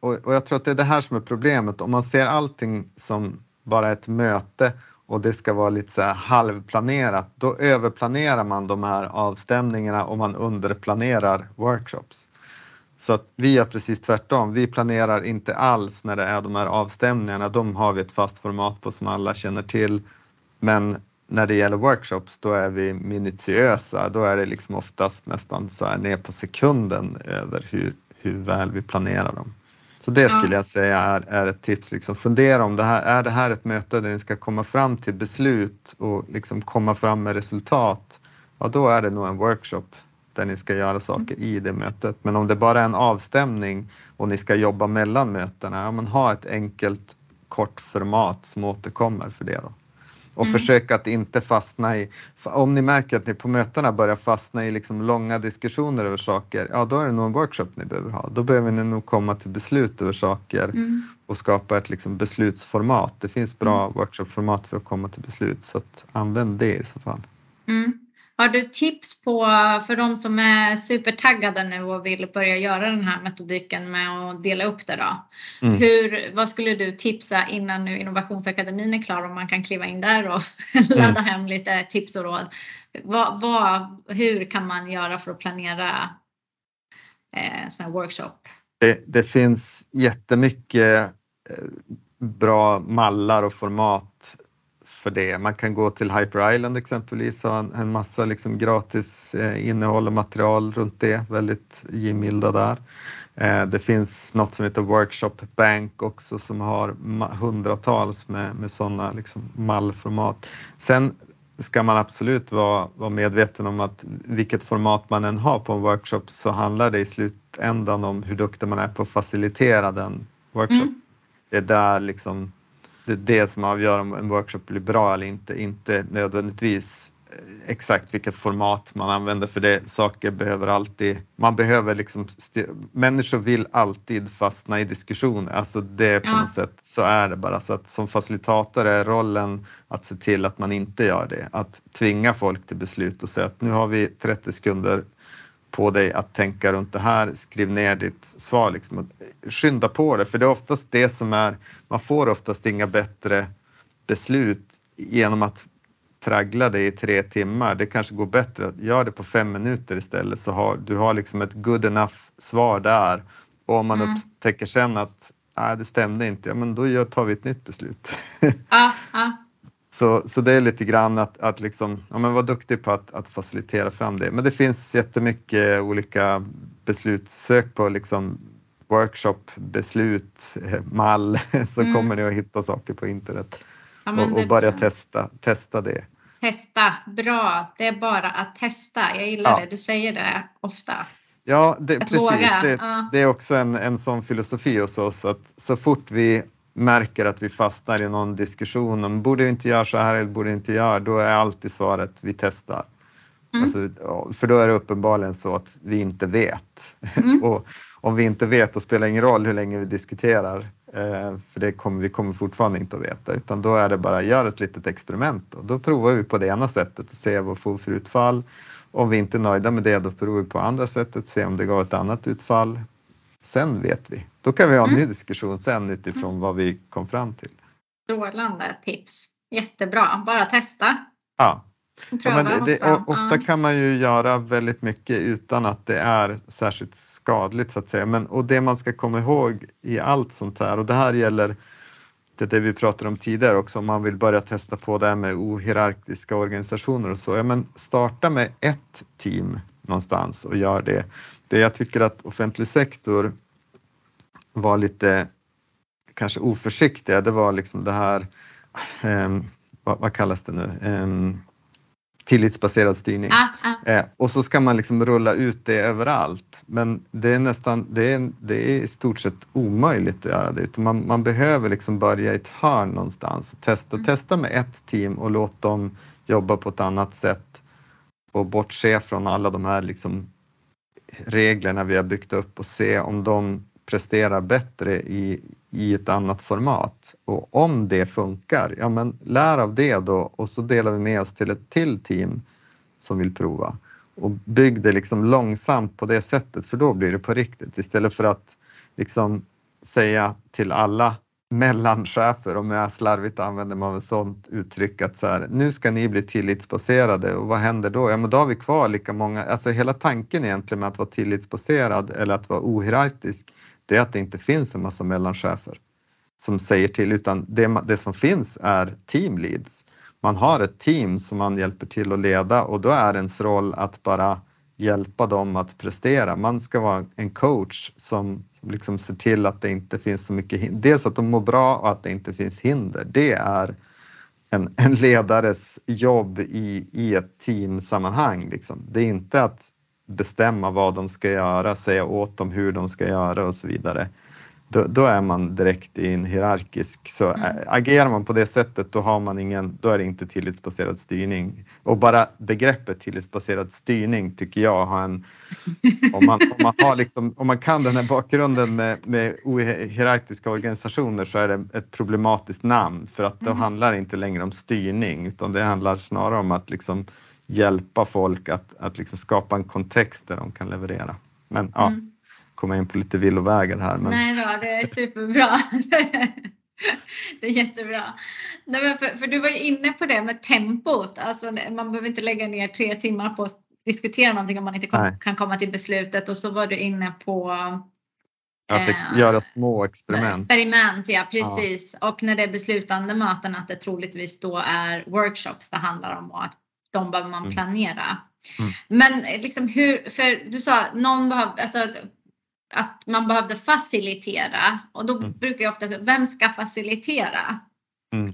och, jag tror att det är det här som är problemet. Om man ser allting som bara ett möte och det ska vara lite så här halvplanerat, då överplanerar man de här avstämningarna och man underplanerar workshops. Så att vi gör precis tvärtom. Vi planerar inte alls när det är de här avstämningarna. De har vi ett fast format på som alla känner till. Men när det gäller workshops, då är vi minutiösa. Då är det liksom oftast nästan så här ner på sekunden över hur, hur väl vi planerar dem. Så det skulle jag säga är, är ett tips. Liksom fundera om det här, är det här ett möte där ni ska komma fram till beslut och liksom komma fram med resultat? Ja, då är det nog en workshop där ni ska göra saker i det mötet. Men om det bara är en avstämning och ni ska jobba mellan mötena, ja men ha ett enkelt kort format som återkommer för det då. Och mm. försök att inte fastna i, om ni märker att ni på mötena börjar fastna i liksom långa diskussioner över saker, ja då är det nog en workshop ni behöver ha. Då behöver ni nog komma till beslut över saker mm. och skapa ett liksom beslutsformat. Det finns bra mm. workshopformat för att komma till beslut så att använd det i så fall. Mm. Har du tips på för de som är supertaggade nu och vill börja göra den här metodiken med att dela upp det då? Mm. Hur, vad skulle du tipsa innan nu Innovationsakademin är klar och man kan kliva in där och (laughs) ladda mm. hem lite tips och råd? Vad, vad, hur kan man göra för att planera eh, sån här workshop? Det, det finns jättemycket eh, bra mallar och format för det. Man kan gå till Hyper Island exempelvis och ha en, en massa liksom gratis eh, innehåll och material runt det, väldigt givmilda där. Eh, det finns något som heter Workshop Bank också som har hundratals med, med sådana liksom mallformat. Sen ska man absolut vara, vara medveten om att vilket format man än har på en workshop så handlar det i slutändan om hur duktig man är på att facilitera den workshop. Mm. Det är där liksom det är det som avgör om en workshop blir bra eller inte, inte nödvändigtvis eh, exakt vilket format man använder för det. Saker behöver alltid, man behöver liksom, människor vill alltid fastna i diskussioner, alltså det på ja. något sätt så är det bara så att som facilitator är rollen att se till att man inte gör det, att tvinga folk till beslut och säga att nu har vi 30 sekunder på dig att tänka runt det här, skriv ner ditt svar. Liksom. Skynda på det, för det är oftast det som är, man får oftast inga bättre beslut genom att traggla det i tre timmar. Det kanske går bättre att göra det på fem minuter istället så har du har liksom ett good enough svar där. Och om man mm. upptäcker sen att nej, det stämde inte, ja men då tar vi ett nytt beslut. Ja, ja. Så, så det är lite grann att, att liksom, ja, men vara duktig på att, att facilitera fram det. Men det finns jättemycket olika beslut. Sök på liksom workshop, beslut, (laughs) mall (laughs) så mm. kommer ni att hitta saker på internet ja, och, och börja testa, testa det. Testa, bra. Det är bara att testa. Jag gillar ja. det. Du säger det ofta. Ja, det, precis. Det, ja. det, är också en, en sån filosofi hos oss att så fort vi märker att vi fastnar i någon diskussion om borde vi inte göra så här eller borde inte göra, då är alltid svaret vi testar. Mm. Alltså, för då är det uppenbarligen så att vi inte vet. Mm. (laughs) och om vi inte vet, då spelar det ingen roll hur länge vi diskuterar, eh, för det kommer, vi kommer fortfarande inte att veta, utan då är det bara gör ett litet experiment och då provar vi på det ena sättet och ser vad vi får för utfall. Om vi inte är nöjda med det, då provar vi på andra sättet, se om det gav ett annat utfall. Sen vet vi. Då kan vi ha en mm. ny diskussion sen utifrån mm. vad vi kom fram till. Strålande tips. Jättebra. Bara testa. Ja. ja men det, det, ofta kan man ju göra väldigt mycket utan att det är särskilt skadligt så att säga. Men, och det man ska komma ihåg i allt sånt här och det här gäller det, det vi pratade om tidigare också om man vill börja testa på det här med ohierarkiska organisationer och så. Ja, men starta med ett team någonstans och gör det. Det jag tycker att offentlig sektor var lite kanske oförsiktiga, det var liksom det här, eh, vad, vad, kallas det nu, eh, tillitsbaserad styrning. Ah, ah. Eh, och så ska man liksom rulla ut det överallt. Men det är nästan, det är, det är i stort sett omöjligt att göra det. Utan man, man behöver liksom börja i ett hörn någonstans och testa, mm. testa med ett team och låt dem jobba på ett annat sätt och bortse från alla de här liksom reglerna vi har byggt upp och se om de presterar bättre i, i ett annat format. Och om det funkar, ja men lär av det då och så delar vi med oss till ett till team som vill prova. Och bygg det liksom långsamt på det sättet för då blir det på riktigt istället för att liksom säga till alla mellanchefer, om jag slarvigt använder mig av ett sådant uttryck, att så här, nu ska ni bli tillitsbaserade och vad händer då? Ja, men då har vi kvar lika många, alltså hela tanken egentligen med att vara tillitsbaserad eller att vara ohierarkisk, det är att det inte finns en massa mellanchefer som säger till, utan det, det som finns är teamleads. Man har ett team som man hjälper till att leda och då är ens roll att bara hjälpa dem att prestera. Man ska vara en coach som, som liksom ser till att det inte finns så mycket hinder. Dels att de mår bra och att det inte finns hinder. Det är en, en ledares jobb i, i ett teamsammanhang. Liksom. Det är inte att bestämma vad de ska göra, säga åt dem hur de ska göra och så vidare då, då, är man direkt i en hierarkisk. Så mm. agerar man på det sättet då, har man ingen, då är det inte tillitsbaserad styrning. Och bara begreppet tillitsbaserad styrning tycker jag har en... (laughs) Om man, om man, har liksom, om man kan den här bakgrunden med, med hierarkiska organisationer så är det ett problematiskt namn för att då mm. handlar det inte längre om styrning utan det handlar snarare om att liksom hjälpa folk att, att liksom skapa en kontext där de kan leverera. Men ja, mm komma in på lite villovägar här. Men... Nej då, det är superbra. (laughs) det är jättebra. Nej, för, för, du var ju inne på det med tempot. Alltså, man behöver inte lägga ner tre timmar på att diskutera någonting om man inte kom, kan komma till beslutet. Och så var du inne på att eh, göra små experiment. Experiment, ja precis. Ja. Och när det är beslutande möten att det troligtvis då är workshops det handlar om och att de behöver man mm. planera. Mm. Men liksom hur, för du sa någon behöver, alltså att man behövde facilitera och då mm. brukar jag ofta säga, vem ska facilitera? Mm.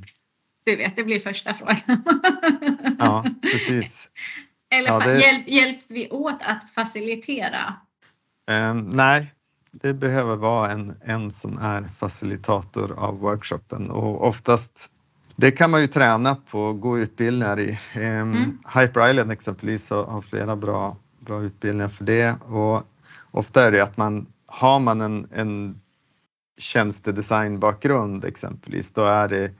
Du vet, det blir första frågan. (laughs) ja, precis. (laughs) Eller ja, det... hjälp, hjälps vi åt att facilitera? Um, nej, det behöver vara en, en som är facilitator av workshopen och oftast det kan man ju träna på, gå utbildningar i. Um, mm. Hyper Island exempelvis har flera bra, bra utbildningar för det och ofta är det att man har man en, en tjänstedesignbakgrund exempelvis, då är det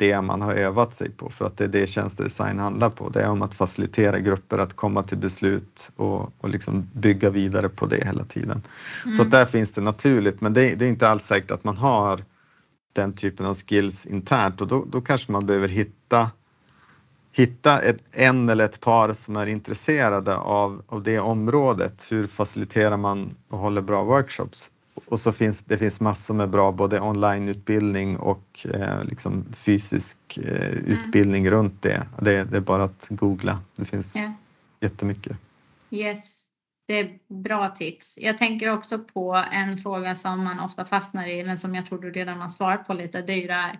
det man har övat sig på för att det är det tjänstedesign handlar på. Det är om att facilitera grupper att komma till beslut och, och liksom bygga vidare på det hela tiden. Mm. Så där finns det naturligt, men det, det, är inte alls säkert att man har den typen av skills internt och då, då kanske man behöver hitta hitta ett, en eller ett par som är intresserade av, av det området. Hur faciliterar man och håller bra workshops? Och så finns det finns massor med bra både onlineutbildning och eh, liksom fysisk eh, mm. utbildning mm. runt det. det. det. är bara att googla. Det finns yeah. jättemycket. Yes, det är bra tips. Jag tänker också på en fråga som man ofta fastnar i, men som jag tror du redan har svarat på lite. Det är ju det här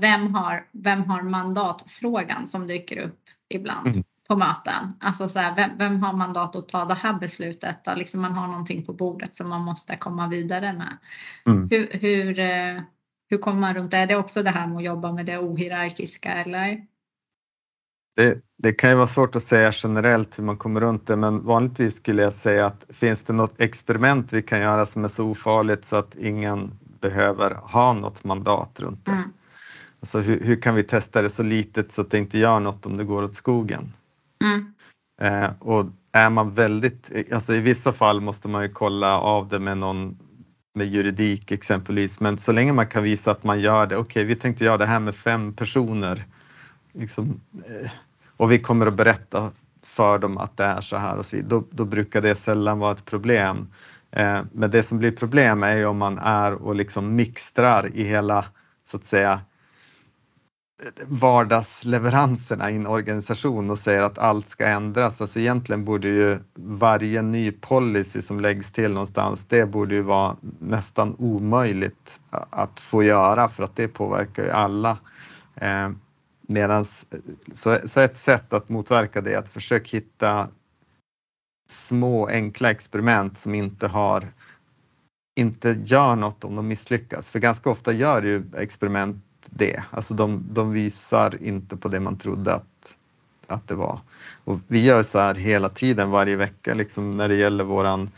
vem har, vem har mandatfrågan som dyker upp ibland mm. på möten. Alltså så här, vem, vem, har mandat att ta det här beslutet? Där liksom man har någonting på bordet som man måste komma vidare med. Mm. Hur, hur, eh, hur kommer man runt det? Är det också det här med att jobba med det ohierarkiska eller? Det, det, kan ju vara svårt att säga generellt hur man kommer runt det, men vanligtvis skulle jag säga att finns det något experiment vi kan göra som är så ofarligt så att ingen behöver ha något mandat runt det. Mm. Alltså hur, hur, kan vi testa det så litet så att det inte gör något om det går åt skogen? Mm. Eh, och är man väldigt, alltså i vissa fall måste man ju kolla av det med någon med juridik exempelvis, men så länge man kan visa att man gör det, okej okay, vi tänkte göra det här med fem personer liksom, eh, och vi kommer att berätta för dem att det är så här och så vidare, då, då brukar det sällan vara ett problem. Eh, men det som blir problem är ju om man är och liksom mixtrar i hela så att säga vardagsleveranserna i en organisation och säger att allt ska ändras. Alltså egentligen borde ju varje ny policy som läggs till någonstans, det borde ju vara nästan omöjligt att få göra för att det påverkar ju alla. Eh, medans, så, så ett sätt att motverka det är att försöka hitta små enkla experiment som inte har inte gör något om de misslyckas. För ganska ofta gör ju experiment det. Alltså de, de visar inte på det man trodde att att det var. Och vi gör så här hela tiden, varje vecka, liksom när det gäller våran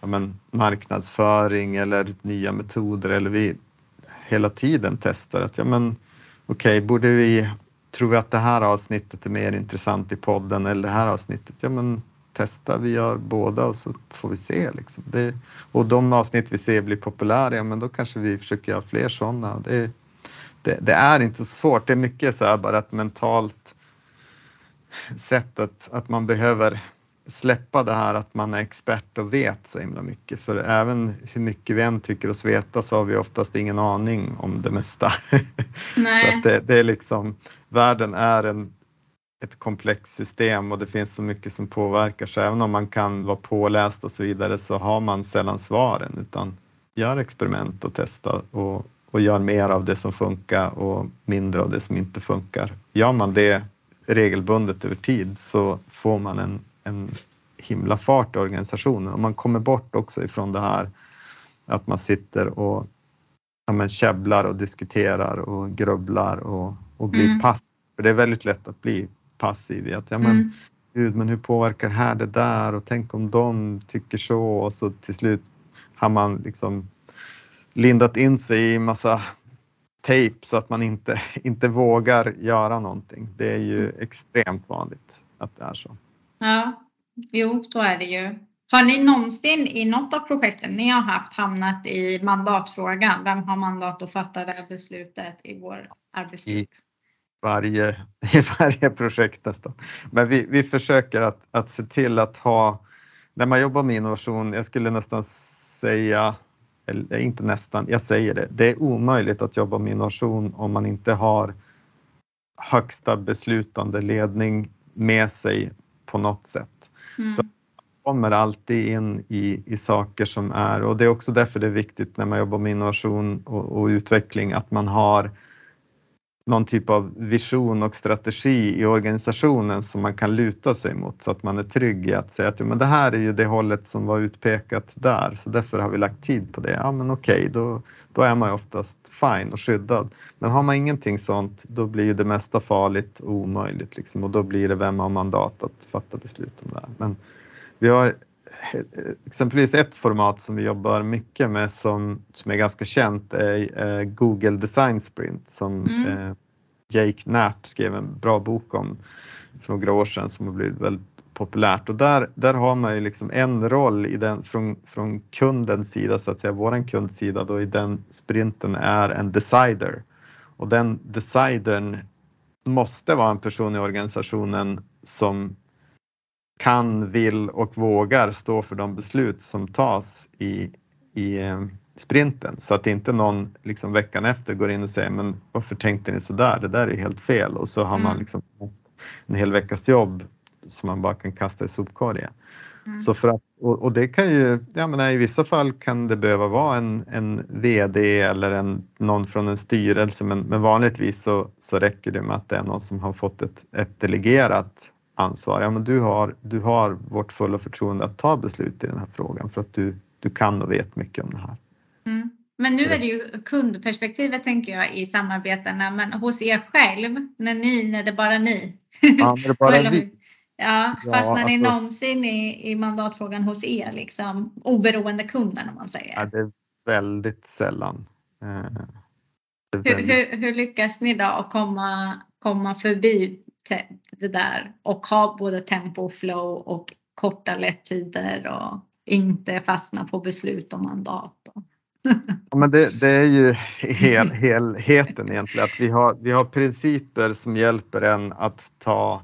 ja, men, marknadsföring eller nya metoder eller vi hela tiden testar att ja men okej, okay, borde vi, tror vi att det här avsnittet är mer intressant i podden eller det här avsnittet? Ja men testa, vi gör båda och så får vi se. Liksom. Det, och de avsnitt vi ser blir populära, ja men då kanske vi försöker göra fler sådana. Det, det, det, är inte så svårt, det är mycket så här bara ett mentalt sätt att, att man behöver släppa det här att man är expert och vet så himla mycket. För även hur mycket vi än tycker oss veta så har vi oftast ingen aning om det mesta. (laughs) Nej. det, det, är liksom, världen är en, ett komplext system och det finns så mycket som påverkar så även om man kan vara påläst och så vidare så har man sällan svaren utan gör experiment och testa och, och gör mer av det som funkar och mindre av det som inte funkar. Gör man det regelbundet över tid så får man en en himla fart i organisationen och man kommer bort också ifrån det här att man sitter och ja, men, käbblar och diskuterar och grubblar och, och blir mm. passiv. För det är väldigt lätt att bli passiv i att ja, men, mm. Gud, men hur påverkar det här det där och tänk om de tycker så och så till slut har man liksom lindat in sig i massa tejp så att man inte, (laughs) inte vågar göra någonting. Det är ju mm. extremt vanligt att det är så. Ja, jo, så är det ju. Har ni någonsin i något av projekten ni har haft hamnat i mandatfrågan? Vem har mandat att fatta det här beslutet i vår arbetsgrupp? I varje, (laughs) i varje projekt nästan. Men vi, vi försöker att, att se till att ha, när man jobbar med innovation, jag skulle nästan säga, eller inte nästan, jag säger det, det är omöjligt att jobba med innovation om man inte har högsta beslutande ledning med sig på något sätt. Mm. Så kommer alltid in i, i saker som är, och det är också därför det är viktigt när man jobbar med innovation och, och utveckling att man har någon typ av vision och strategi i organisationen som man kan luta sig mot så att man är trygg i att säga att men det här är ju det hållet som var utpekat där så därför har vi lagt tid på det. Ja men okej, okay, då, då är man ju oftast fine och skyddad. Men har man ingenting sånt då blir ju det mesta farligt och omöjligt liksom, och då blir det vem har mandat att fatta beslut om det här. Men vi har exempelvis ett format som vi jobbar mycket med som, som är ganska känt är Google Design Sprint som mm. eh, Jake Knapp skrev en bra bok om för några år sedan som har blivit väldigt populärt och där, där har man ju liksom en roll i den, från, från kundens sida, så att säga, våran kundsida då i den sprinten är en decider och den decidern måste vara en person i organisationen som kan, vill och vågar stå för de beslut som tas i, i eh, sprinten så att inte någon liksom veckan efter går in och säger men varför tänkte ni så där? Det där är helt fel och så har mm. man liksom en hel veckas jobb som man bara kan kasta i sopkorgen. Mm. Så för att, och, och, det kan ju, jag menar, i vissa fall kan det behöva vara en, en VD eller en, någon från en styrelse men, men vanligtvis så, så räcker det med att det är någon som har fått ett, ett delegerat ansvar. Ja, men du, har, du har vårt fulla förtroende att ta beslut i den här frågan för att du, du kan och vet mycket om det här. Mm. Men nu är det ju kundperspektivet tänker jag i samarbetena, men hos er själv, när ni, när det bara ni. Ja, när det bara (laughs) vi. Ja, fastnar ja, ni alltså, någonsin i, i mandatfrågan hos er, liksom, oberoende kunden om man säger? Ja, det är väldigt sällan. Eh, är väldigt... Hur, hur, hur, lyckas ni då att komma, komma förbi det där och ha både tempo och flow och korta lättider och inte fastna på beslut och mandat? (laughs) Ja, men det, det, är ju hel, (laughs) helheten egentligen, att vi har, vi har principer som hjälper en att ta,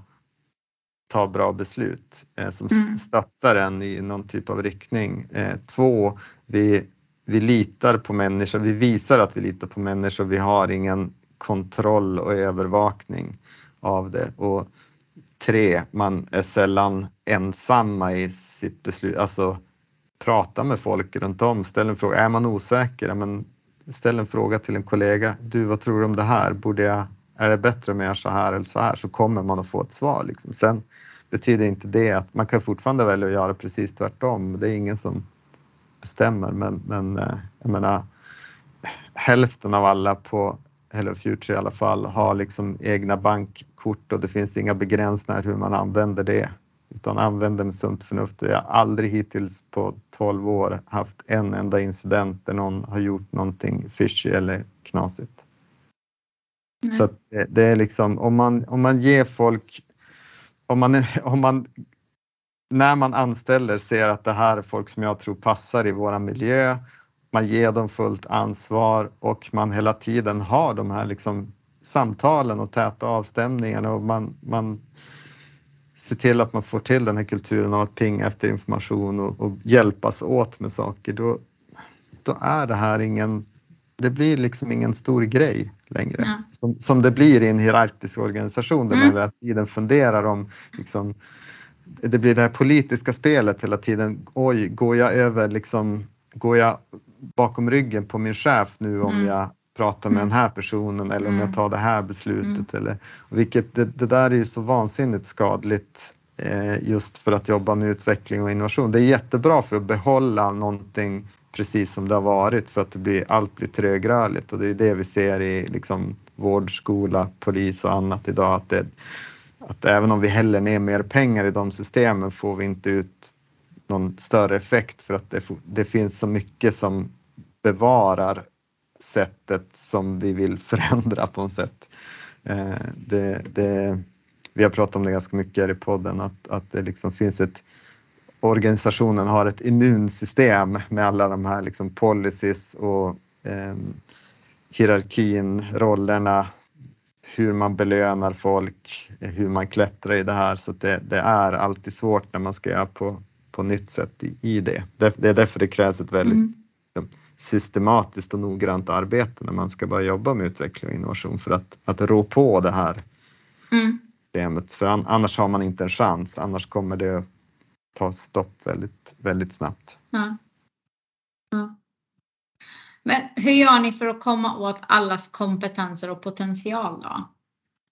ta bra beslut, eh, som mm. stöttar en i någon typ av riktning. Eh, två, vi, vi litar på människor, vi visar att vi litar på människor, vi har ingen kontroll och övervakning av det. Och tre, man är sällan ensamma i sitt beslut, alltså prata med folk runt om, ställ en fråga. Är man osäker, men ställ en fråga till en kollega. Du, vad tror du om det här? Borde jag, är det bättre om jag gör så här eller så här? Så kommer man att få ett svar. Liksom. Sen betyder inte det att man kan fortfarande välja att göra precis tvärtom. Det är ingen som bestämmer, men, men eh, jag menar, hälften av alla på Hello Future i alla fall, har liksom egna bankkort och det finns inga begränsningar hur man använder det utan använder med sunt förnuft. Jag har aldrig hittills på 12 år haft en enda incident där någon har gjort någonting fishy eller knasigt. Mm. Så det, det, är liksom om man, om man ger folk, om man, (laughs) om man när man anställer ser att det här är folk som jag tror passar i våra miljö, man ger dem fullt ansvar och man hela tiden har de här liksom samtalen och täta avstämningarna och man, man ser till att man får till den här kulturen av att pinga efter information och, och hjälpas åt med saker, då, då är det här ingen, det blir liksom ingen stor grej längre. Ja. Som, som det blir i en hierarkisk organisation där mm. man hela tiden funderar om liksom, det blir det här politiska spelet hela tiden. Oj, går jag över liksom, går jag bakom ryggen på min chef nu om mm. jag pratar med mm. den här personen eller om jag mm. tar det här beslutet. Mm. Eller, vilket, det, det, där är ju så vansinnigt skadligt eh, just för att jobba med utveckling och innovation. Det är jättebra för att behålla någonting precis som det har varit för att det blir, allt blir trögrörligt och det är det vi ser i liksom, vård, skola, polis och annat idag. Att, det, att även om vi häller ner mer pengar i de systemen får vi inte ut någon större effekt för att det, det finns så mycket som bevarar sättet som vi vill förändra på något sätt. Eh, det, det, vi har pratat om det ganska mycket här i podden, att, att det liksom finns ett organisationen har ett immunsystem med alla de här liksom policies och eh, hierarkin, rollerna, hur man belönar folk, hur man klättrar i det här. Så det, det, är alltid svårt när man ska göra på, på nytt sätt i, i det. det. är därför det krävs ett väldigt mm systematiskt och noggrant arbete när man ska börja jobba med utveckling och innovation för att, att rå på det här mm. systemet. För annars har man inte en chans, annars kommer det ta stopp väldigt, väldigt snabbt. Ja. Ja. Men hur gör ni för att komma åt allas kompetenser och potential då?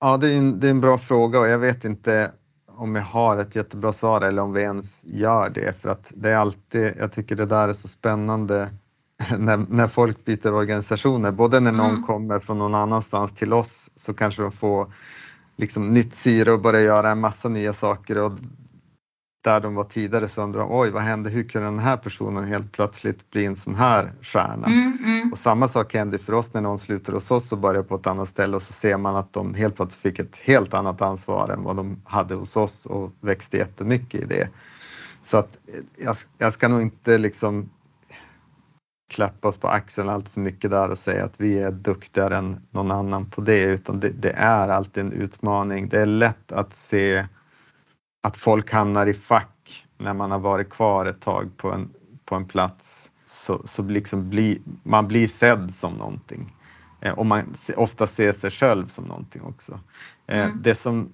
Ja, det är en, det är en bra fråga och jag vet inte om jag har ett jättebra svar eller om vi ens gör det. För att det är alltid, jag tycker det där är så spännande (laughs) när, när folk byter organisationer, både när någon mm. kommer från någon annanstans till oss så kanske de får liksom nytt syre och börjar göra en massa nya saker. Och där de var tidigare så undrar de, oj vad hände, hur kunde den här personen helt plötsligt bli en sån här stjärna? Mm, mm. Och samma sak händer för oss när någon slutar hos oss och börjar på ett annat ställe och så ser man att de helt plötsligt fick ett helt annat ansvar än vad de hade hos oss och växte jättemycket i det. Så att jag, jag ska nog inte liksom klappa oss på axeln allt för mycket där och säga att vi är duktigare än någon annan på det, utan det, det, är alltid en utmaning. Det är lätt att se att folk hamnar i fack när man har varit kvar ett tag på en, på en plats. Så, så liksom bli, man blir sedd som någonting. Eh, och man ofta ser sig själv som någonting också. Eh, mm. det, som,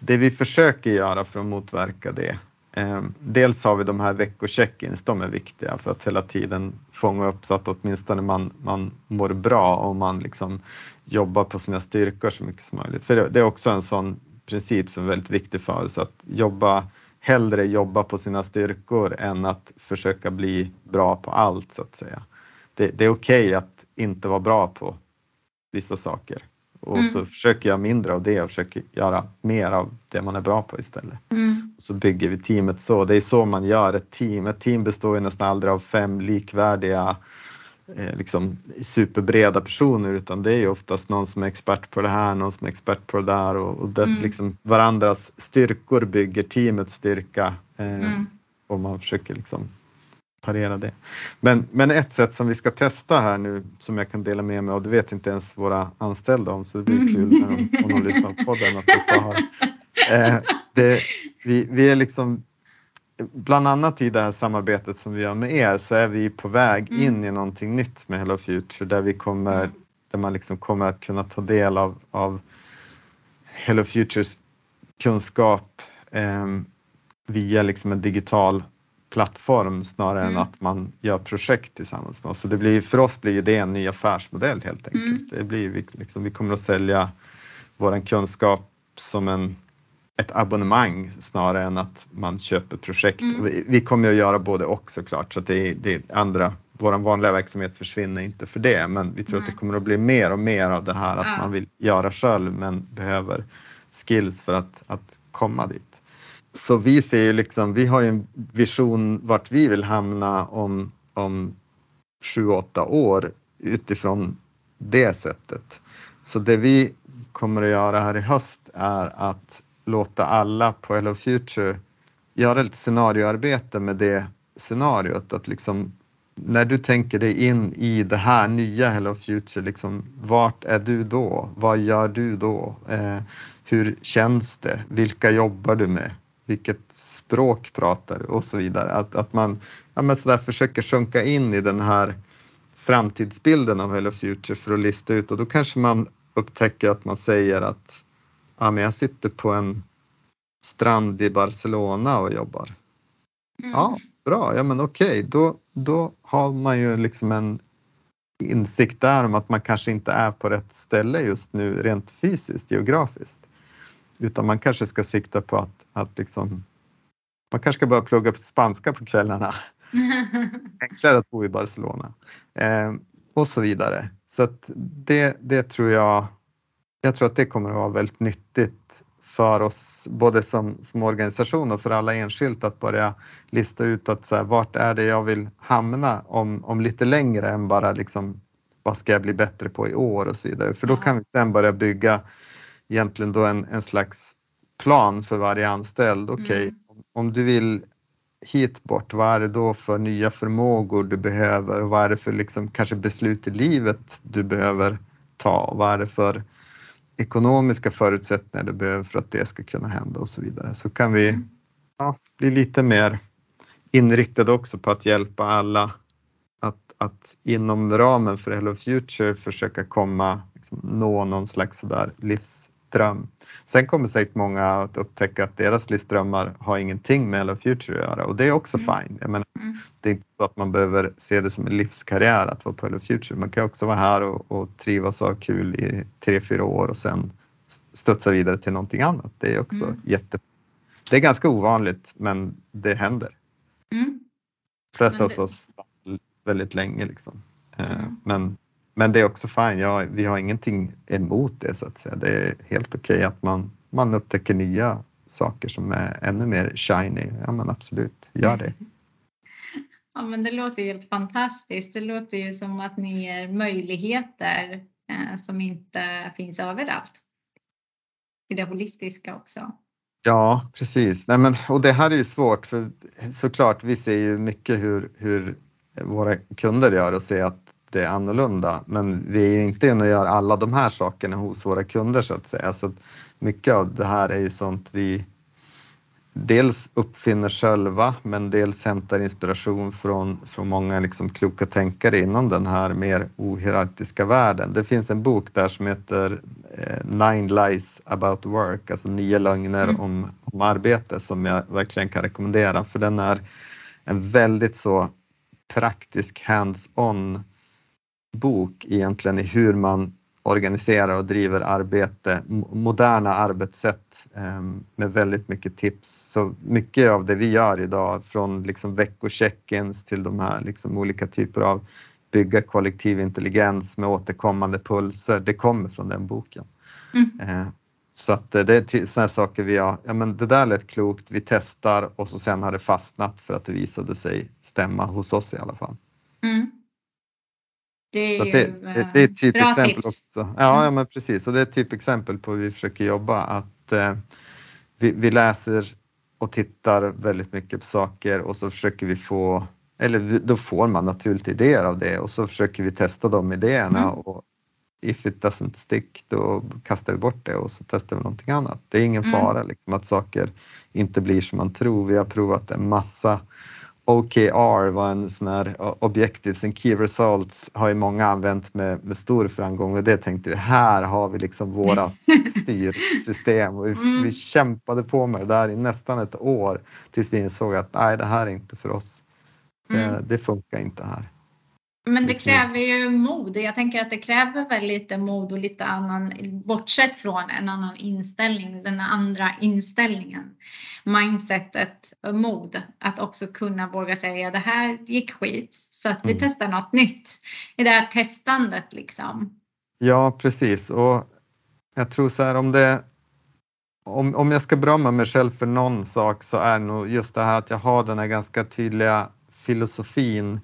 det vi försöker göra för att motverka det Ehm, dels har vi de här veckocheck-ins, de är viktiga för att hela tiden fånga upp så att åtminstone man, man mår bra och man liksom jobbar på sina styrkor så mycket som möjligt. För det är också en sån princip som är väldigt viktig för oss att jobba, hellre jobba på sina styrkor än att försöka bli bra på allt så att säga. Det, det är okej okay att inte vara bra på vissa saker och mm. så försöker jag mindre av det och försöker göra mer av det man är bra på istället. Mm. Så bygger vi teamet så. Det är så man gör ett team. Ett team består ju nästan aldrig av fem likvärdiga liksom superbreda personer utan det är ju oftast någon som är expert på det här, någon som är expert på det där och, och det, mm. liksom, varandras styrkor bygger teamets styrka. Eh, mm. och man försöker liksom parera det. Men, men ett sätt som vi ska testa här nu som jag kan dela med mig av, det vet inte ens våra anställda om så det blir kul (laughs) om, om de lyssnar på podden. Att eh, det, vi, vi är liksom bland annat i det här samarbetet som vi gör med er så är vi på väg mm. in i någonting nytt med Hello Future där vi kommer, mm. där man liksom kommer att kunna ta del av, av Hello Futures kunskap eh, via liksom en digital plattform snarare mm. än att man gör projekt tillsammans med oss. Så det blir, för oss blir det en ny affärsmodell helt enkelt. Mm. Det blir, liksom, vi kommer att sälja vår kunskap som en, ett abonnemang snarare än att man köper projekt. Mm. Vi, vi, kommer att göra både och såklart, så det är, det är andra vår vanliga verksamhet försvinner inte för det, men vi tror Nej. att det kommer att bli mer och mer av det här att ja. man vill göra själv men behöver skills för att, att komma dit. Så vi ser ju liksom, vi har ju en vision vart vi vill hamna om, om sju, åtta år utifrån det sättet. Så det vi kommer att göra här i höst är att låta alla på Hello Future göra lite scenarioarbete med det scenariot. Att liksom, när du tänker dig in i det här nya Hello Future, liksom, vart är du då? Vad gör du då? Eh, hur känns det? Vilka jobbar du med? Vilket språk pratar du? Och så vidare. Att, att man ja, men så där försöker sjunka in i den här framtidsbilden av Hello Future för att lista ut och då kanske man upptäcker att man säger att ja, men jag sitter på en strand i Barcelona och jobbar. Mm. Ja, bra, ja men okej, då, då har man ju liksom en insikt där om att man kanske inte är på rätt ställe just nu rent fysiskt, geografiskt. Utan man kanske ska sikta på att, att liksom, man kanske ska börja plugga på spanska på kvällarna. (laughs) Enklare att bo i Barcelona. Eh, och så vidare. Så att det, det tror jag, jag tror att det kommer att vara väldigt nyttigt för oss både som, som organisation och för alla enskilt att börja lista ut att så här, vart är det jag vill hamna om, om lite längre än bara liksom vad ska jag bli bättre på i år och så vidare. För då kan vi sen börja bygga egentligen då en, en slags plan för varje anställd. Okej, okay, mm. om du vill hit bort, vad är det då för nya förmågor du behöver? Vad är det för liksom, kanske beslut i livet du behöver ta? Vad är det för ekonomiska förutsättningar du behöver för att det ska kunna hända och så vidare. Så kan vi mm. ja, bli lite mer inriktade också på att hjälpa alla att, att inom ramen för Hello Future försöka komma, liksom, nå någon slags sådär livsdröm. Sen kommer säkert många att upptäcka att deras livsdrömmar har ingenting med Hello Future att göra och det är också mm. fine. Jag menar, mm. Det är inte så att man behöver se det som en livskarriär att vara på Hello Future. Man kan också vara här och, och trivas och ha kul i tre, fyra år och sen studsa vidare till någonting annat. Det är också mm. jätte... Det är ganska ovanligt men det händer. Mm. De flesta hos oss väldigt länge liksom. Eh, mm. Men men det är också fine, ja, vi har ingenting emot det så att säga. Det är helt okej okay att man, man upptäcker nya saker som är ännu mer shiny. Ja men absolut, gör det. (laughs) Ja men det låter ju helt fantastiskt. Det låter ju som att ni ger möjligheter eh, som inte finns överallt. I det holistiska också. Ja precis, Nej, men, och det här är ju svårt för såklart vi ser ju mycket hur, hur våra kunder gör och ser att är annorlunda. Men vi är ju inte inne och gör alla de här sakerna hos våra kunder så att säga. Så att mycket av det här är ju sånt vi dels uppfinner själva men dels hämtar inspiration från, från många liksom kloka tänkare inom den här mer ohierarkiska världen. Det finns en bok där som heter eh, Nine Lies about Work, alltså nio lögner mm. om, om arbete som jag verkligen kan rekommendera för den är en väldigt så praktisk hands-on bok egentligen i hur man organiserar och driver arbete, moderna arbetssätt ehm, med väldigt mycket tips. Så mycket av det vi gör idag från liksom veckocheck-ins till de här liksom olika typer av bygga kollektiv intelligens med återkommande pulser, det kommer från den boken. Mm. Ehm, så att det är sådana saker vi har, ja men det där lät klokt, vi testar och så sen har det fastnat för att det visade sig stämma hos oss i alla fall. Mm. Det är, ju, det, det, är ett typexempel också. Ja, mm. ja, men precis. Och det är ett typexempel på hur vi försöker jobba. Att eh, vi, vi, läser och tittar väldigt mycket på saker och så försöker vi få, eller då får man naturligt idéer av det och så försöker vi testa de idéerna mm. och if it doesn't stick då kastar vi bort det och så testar vi någonting annat. Det är ingen mm. fara liksom att saker inte blir som man tror. Vi har provat en massa OKR var en sån här Objectives and Key Results har ju många använt med, med stor framgång och det tänkte vi, här har vi liksom våra (laughs) styrsystem och vi, mm. vi kämpade på med det där i nästan ett år tills vi insåg att nej, det här är inte för oss. Mm. Det, det, funkar inte här. Men det kräver ju mod. Jag tänker att det kräver väl lite mod och lite annan, bortsett från en annan inställning, den andra inställningen. Mindsetet, mod. Att också kunna våga säga det här gick skit så att vi mm. testar något nytt. I det här testandet liksom. Ja, precis. Och jag tror så här om det om, om jag ska berömma mig själv för någon sak så är nog just det här att jag har den här ganska tydliga filosofin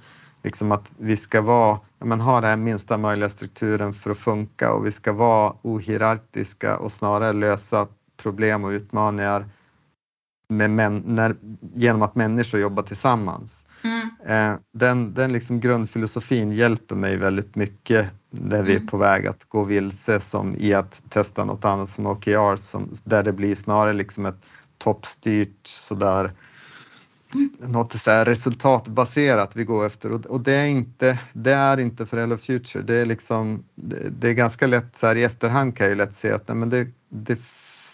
liksom att vi ska vara, men ha den minsta möjliga strukturen för att funka och vi ska vara ohierarkiska och snarare lösa problem och utmaningar med män, när, genom att människor jobbar tillsammans. Mm. Eh, den, den liksom grundfilosofin hjälper mig väldigt mycket när vi är mm. på väg att gå vilse som i att testa något annat som OKR som, där det blir snarare liksom ett toppstyrt sådär något så här resultatbaserat vi går efter och, och, det, är inte, det är inte för Hello Future. Det är, liksom, det, det är ganska lätt så här i efterhand kan jag lätt se att nej, men det, det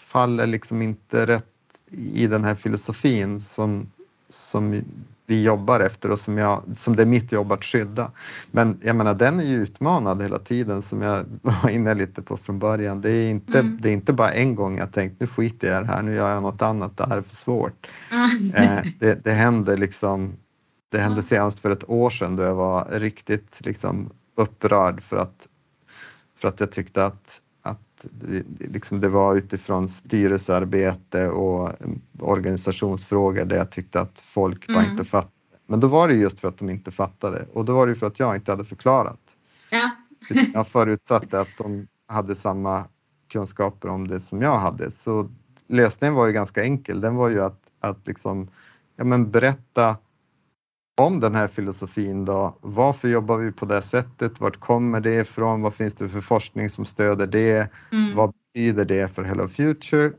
faller liksom inte rätt i den här filosofin som, som vi jobbar efter och som, jag, som det är mitt jobb att skydda. Men jag menar den är ju utmanad hela tiden som jag (laughs) var inne lite på från början. Det är inte, mm. det är inte bara en gång jag tänkt nu skiter jag i det här, nu gör jag något annat, det här är för svårt. Mm. Eh, det, det händer liksom, det hände senast för ett år sedan då jag var riktigt liksom upprörd för att, för att jag tyckte att liksom det var utifrån styrelsearbete och organisationsfrågor där jag tyckte att folk bara mm. inte fattade. Men då var det just för att de inte fattade och då var det för att jag inte hade förklarat. Ja. jag förutsatte att de hade samma kunskaper om det som jag hade. Så lösningen var ju ganska enkel. Den var ju att, att liksom, ja, men berätta om den här filosofin då. Varför jobbar vi på det sättet? Vart kommer det ifrån? Vad finns det för forskning som stöder det? Mm. Vad betyder det för Hello Future?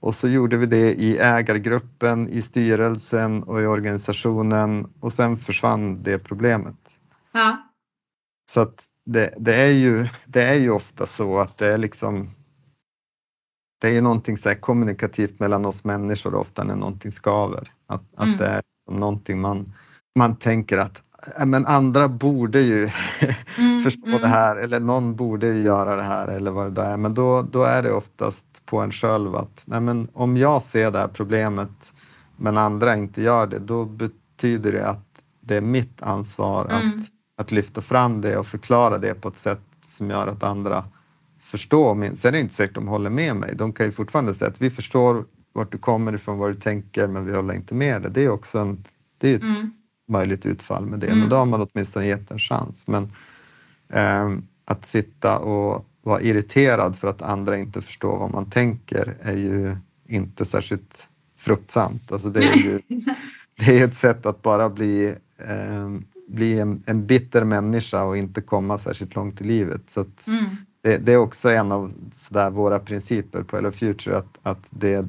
Och så gjorde vi det i ägargruppen, i styrelsen och i organisationen och sen försvann det problemet. Ja. Så att det, det, är ju, det är ju ofta så att det är liksom det är ju någonting så kommunikativt mellan oss människor ofta när någonting skaver. Att, att mm. det är någonting man man tänker att men andra borde ju (laughs) mm, förstå mm. det här eller någon borde göra det här eller vad det är. Men då, då är det oftast på en själv att nej men om jag ser det här problemet men andra inte gör det, då betyder det att det är mitt ansvar mm. att, att lyfta fram det och förklara det på ett sätt som gör att andra förstår. Min. Sen är det inte säkert de håller med mig. De kan ju fortfarande säga att vi förstår vart du kommer ifrån, vad du tänker, men vi håller inte med dig. Det är också en, det är ett mm möjligt utfall med det, mm. men då har man åtminstone gett en chans. Men eh, att sitta och vara irriterad för att andra inte förstår vad man tänker är ju inte särskilt fruktsamt. Alltså det är ju (laughs) det är ett sätt att bara bli, eh, bli en, en, bitter människa och inte komma särskilt långt i livet. Så mm. det, det, är också en av sådär våra principer på Hello Future att, att det,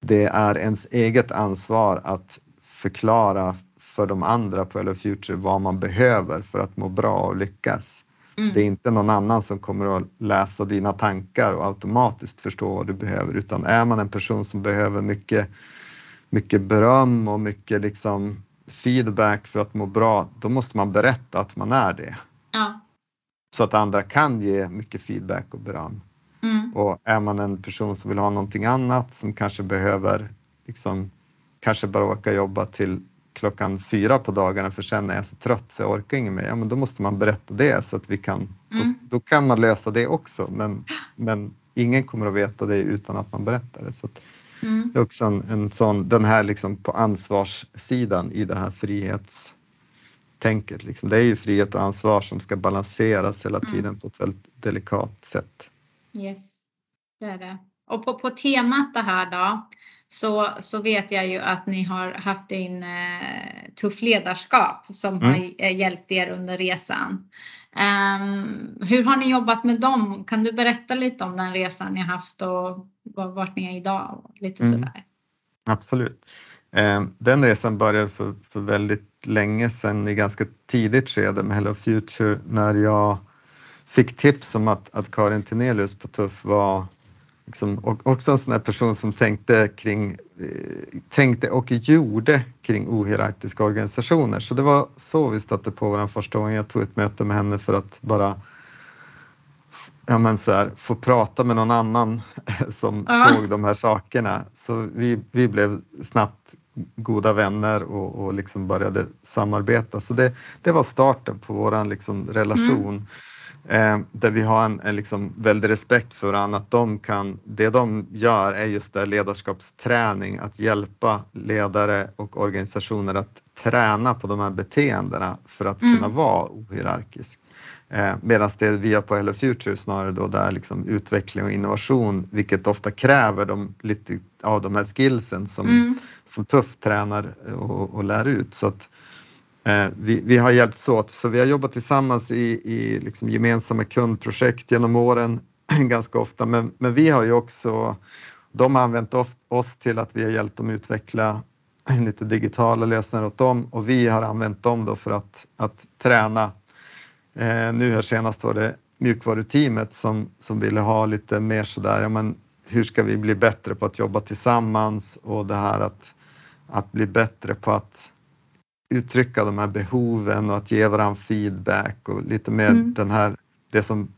det är ens eget ansvar att förklara för de andra på Hello Future vad man behöver för att må bra och lyckas. Mm. Det är inte någon annan som kommer att läsa dina tankar och automatiskt förstå vad du behöver utan är man en person som behöver mycket, mycket beröm och mycket liksom feedback för att må bra, då måste man berätta att man är det. Ja. Så att andra kan ge mycket feedback och beröm. Mm. Och är man en person som vill ha någonting annat som kanske behöver liksom kanske bara orka jobba till klockan fyra på dagarna för sen är jag så trött så jag orkar inget mer. Ja, men då måste man berätta det så att vi kan, mm. då, då, kan man lösa det också. Men, men ingen kommer att veta det utan att man berättar det. Så mm. Det är också en, en sån, den här liksom på ansvarssidan i det här frihetstänket. Liksom. Det är ju frihet och ansvar som ska balanseras hela mm. tiden mm. på ett väldigt delikat sätt. Yes, det är det. Och på, på temat det här då, så, så vet jag ju att ni har haft in eh, Tuff ledarskap som mm. har eh, hjälpt er under resan. Um, hur har ni jobbat med dem? Kan du berätta lite om den resan ni har haft och vart ni är idag? Och lite mm. sådär. Absolut. Um, den resan började för, för väldigt länge sedan i ganska tidigt skede med Hello Future när jag fick tips om att, att Karin Tenelius på Tuff var liksom, och också en sån här person som tänkte kring, eh, tänkte och gjorde kring ohierarkiska organisationer. Så det var så vi stötte på varandra första gången. Jag tog ett möte med henne för att bara ja, men så här, få prata med någon annan (laughs) som ja. såg de här sakerna. Så vi, vi blev snabbt goda vänner och, och liksom började samarbeta. Så det, det var starten på vår liksom relation. Mm. Eh, där vi har en, en liksom väldig respekt för varandra. Att de kan, det de gör är just det ledarskapsträning, att hjälpa ledare och organisationer att träna på de här beteendena för att mm. kunna vara ohierarkisk. Eh, Medan det vi gör på Hello Future snarare då där liksom utveckling och innovation, vilket ofta kräver de, lite av de här skillsen som, mm. som Tuff tränar och, och lär ut. Så att, Eh, vi, vi har hjälpts åt, så vi har jobbat tillsammans i, i liksom gemensamma kundprojekt genom åren (clears throat) ganska ofta, men, men vi har ju också de har använt oss till att vi har hjälpt dem utveckla (clears throat) lite digitala lösningar åt dem. Och vi har använt dem då för att, att träna. Eh, nu här senast var det mjukvaruteamet som, som ville ha lite mer sådär, ja men hur ska vi bli bättre på att jobba tillsammans? Och det här att, att bli bättre på att uttrycka de här behoven och att ge varandra feedback och lite mer mm. den här, det som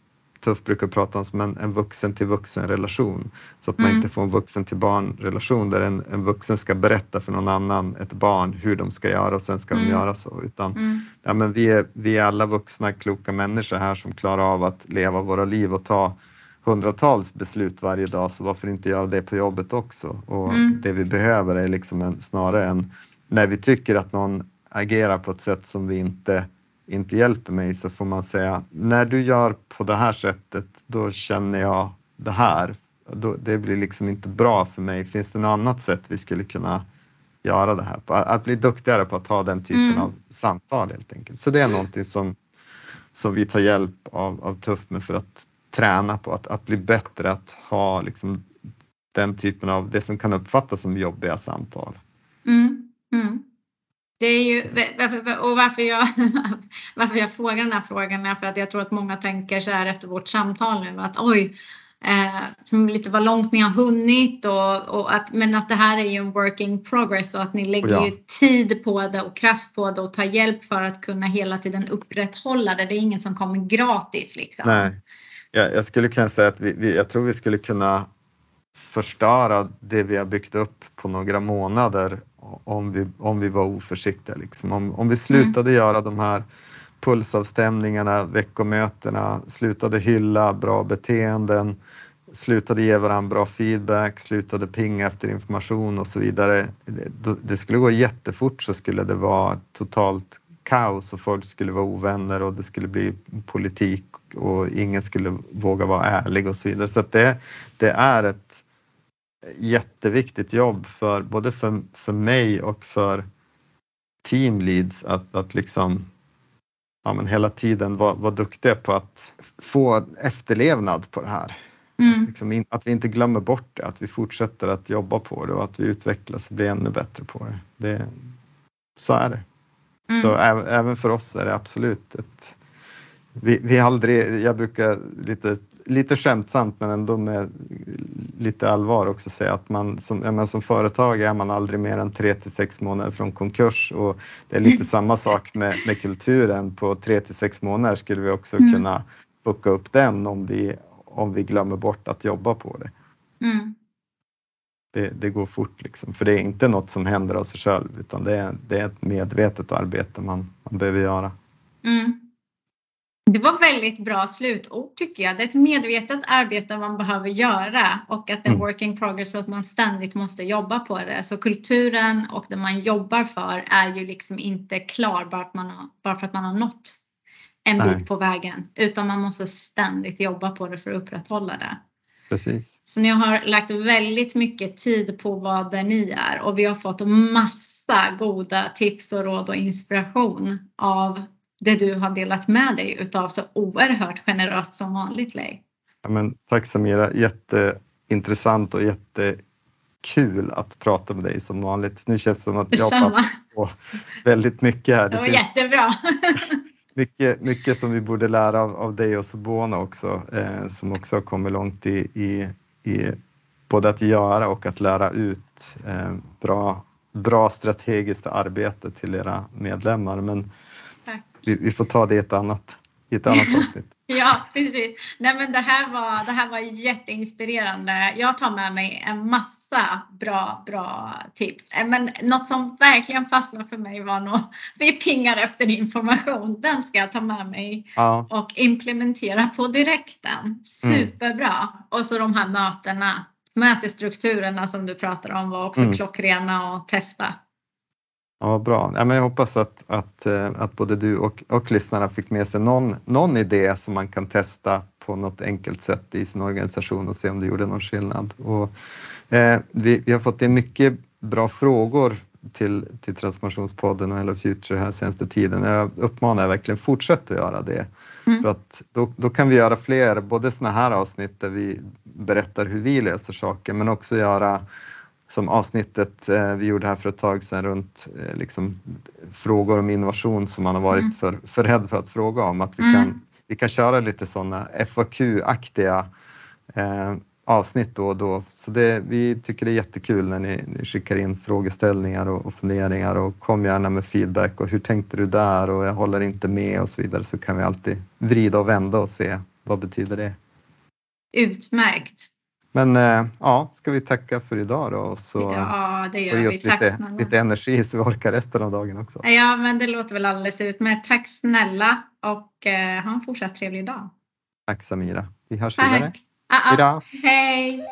Tuff brukar prata om som en, en vuxen till vuxen relation. Så att man mm. inte får en vuxen till barn relation där en, en vuxen ska berätta för någon annan, ett barn, hur de ska göra och sen ska mm. de göra så. Utan, mm. ja, men vi, är, vi är alla vuxna kloka människor här som klarar av att leva våra liv och ta hundratals beslut varje dag så varför inte göra det på jobbet också? Och mm. det vi behöver är liksom en, snarare än när vi tycker att någon agerar på ett sätt som vi inte inte hjälper mig så får man säga när du gör på det här sättet då känner jag det här. Då, det blir liksom inte bra för mig. Finns det något annat sätt vi skulle kunna göra det här på? Att bli duktigare på att ha den typen mm. av samtal helt enkelt. Så det är någonting som, som vi tar hjälp av, av Tuff med för att träna på att, att bli bättre att ha liksom den typen av det som kan uppfattas som jobbiga samtal. Mm. Mm. Det är ju, och varför jag, (laughs) varför jag frågar den här frågan är för att jag tror att många tänker så här efter vårt samtal nu att oj, eh, som lite vad långt ni har hunnit och, och, att, men att det här är ju en working progress och att ni lägger ja. ju tid på det och kraft på det och tar hjälp för att kunna hela tiden upprätthålla det. Det är ingen som kommer gratis liksom. Nej, jag, jag skulle kunna säga att vi, vi, jag tror vi skulle kunna förstöra det vi har byggt upp på några månader om vi, om vi var oförsiktiga. Liksom. Om, om vi slutade mm. göra de här pulsavstämningarna, veckomötena, slutade hylla bra beteenden, slutade ge varandra bra feedback, slutade pinga efter information och så vidare. Det, det skulle gå jättefort så skulle det vara totalt kaos och folk skulle vara ovänner och det skulle bli politik och ingen skulle våga vara ärlig och så vidare. Så det, det är ett jätteviktigt jobb för både för, för mig och för teamleads att, att liksom ja, men hela tiden vara var duktiga på att få efterlevnad på det här. Mm. Liksom in, att vi inte glömmer bort det, att vi fortsätter att jobba på det och att vi utvecklas och blir ännu bättre på det. det så är det. Mm. Så även för oss är det absolut ett vi, vi aldrig, jag brukar lite lite skämtsamt men ändå med lite allvar också säga att man som, menar, som företag är man aldrig mer än tre till sex månader från konkurs och det är lite mm. samma sak med, med kulturen. På tre till sex månader skulle vi också mm. kunna bocka upp den om vi, om vi glömmer bort att jobba på det. Mm. Det, det, går fort liksom, för det är inte något som händer av sig själv utan det är, det är ett medvetet arbete man, man behöver göra. Mm. Det var väldigt bra slutord tycker jag. Det är ett medvetet arbete man behöver göra och att det är mm. working progress och att man ständigt måste jobba på det. Så kulturen och det man jobbar för är ju liksom inte klar bara, att man har, bara för att man har nått en Nej. bit på vägen utan man måste ständigt jobba på det för att upprätthålla det. Precis. Så ni har lagt väldigt mycket tid på vad det ni är och vi har fått massa goda tips och råd och inspiration av det du har delat med dig utav så oerhört generöst som vanligt Lej. Ja, men, tack Samira, jätteintressant och jättekul att prata med dig som vanligt. Nu känns det som att jag har på väldigt mycket här. Det, det var jättebra. (laughs) mycket, mycket som vi borde lära av, av dig och Sobona också, eh, som också har kommit långt i, i, i både att göra och att lära ut eh, bra, bra strategiskt arbete till era medlemmar. Men vi, vi, får ta det i ett annat, i ett annat (laughs) avsnitt. Ja, precis. Nej, men det, här var, det här var jätteinspirerande. Jag tar med mig en massa bra, bra tips. Eh, men något som verkligen fastnade för mig var nog, (laughs) vi pingar efter information. Den ska jag ta med mig ja. och implementera på direkten. Superbra. Mm. Och så de här mötena. Mötesstrukturerna som du pratar om var också mm. klockrena att testa. Ja, bra. Ja, men jag hoppas att, att, eh, att både du och, och lyssnarna fick med sig någon, någon idé som man kan testa på något enkelt sätt i sin organisation och se om det gjorde någon skillnad. Och, eh, vi, vi, har fått in mycket bra frågor till, till Transformationspodden och Hello Future här senaste tiden. Jag uppmanar er verkligen fortsätta göra det. Mm. För att då, då kan vi göra fler, både sådana här avsnitt där vi berättar hur vi löser saker, men också göra som avsnittet eh, vi gjorde här för ett tag sedan runt eh, liksom, frågor om innovation som man har varit mm. för, för rädd för att fråga om. Att vi, mm. kan, vi kan köra lite sådana FAQ-aktiga eh, avsnitt då och då. Så det, vi tycker det är jättekul när ni, ni skickar in frågeställningar och, och funderingar och kom gärna med feedback och hur tänkte du där och jag håller inte med och så vidare så kan vi alltid vrida och vända och se vad betyder det. Utmärkt. Men äh, ja, ska vi tacka för idag då och så ja, det gör vi. lite, lite energi så vi orkar resten av dagen också. Ja, men det låter väl alldeles utmärkt. Tack snälla och eh, ha en fortsatt trevlig dag. Tack Samira. Vi hörs vidare. Tack. Uh -uh. Hej.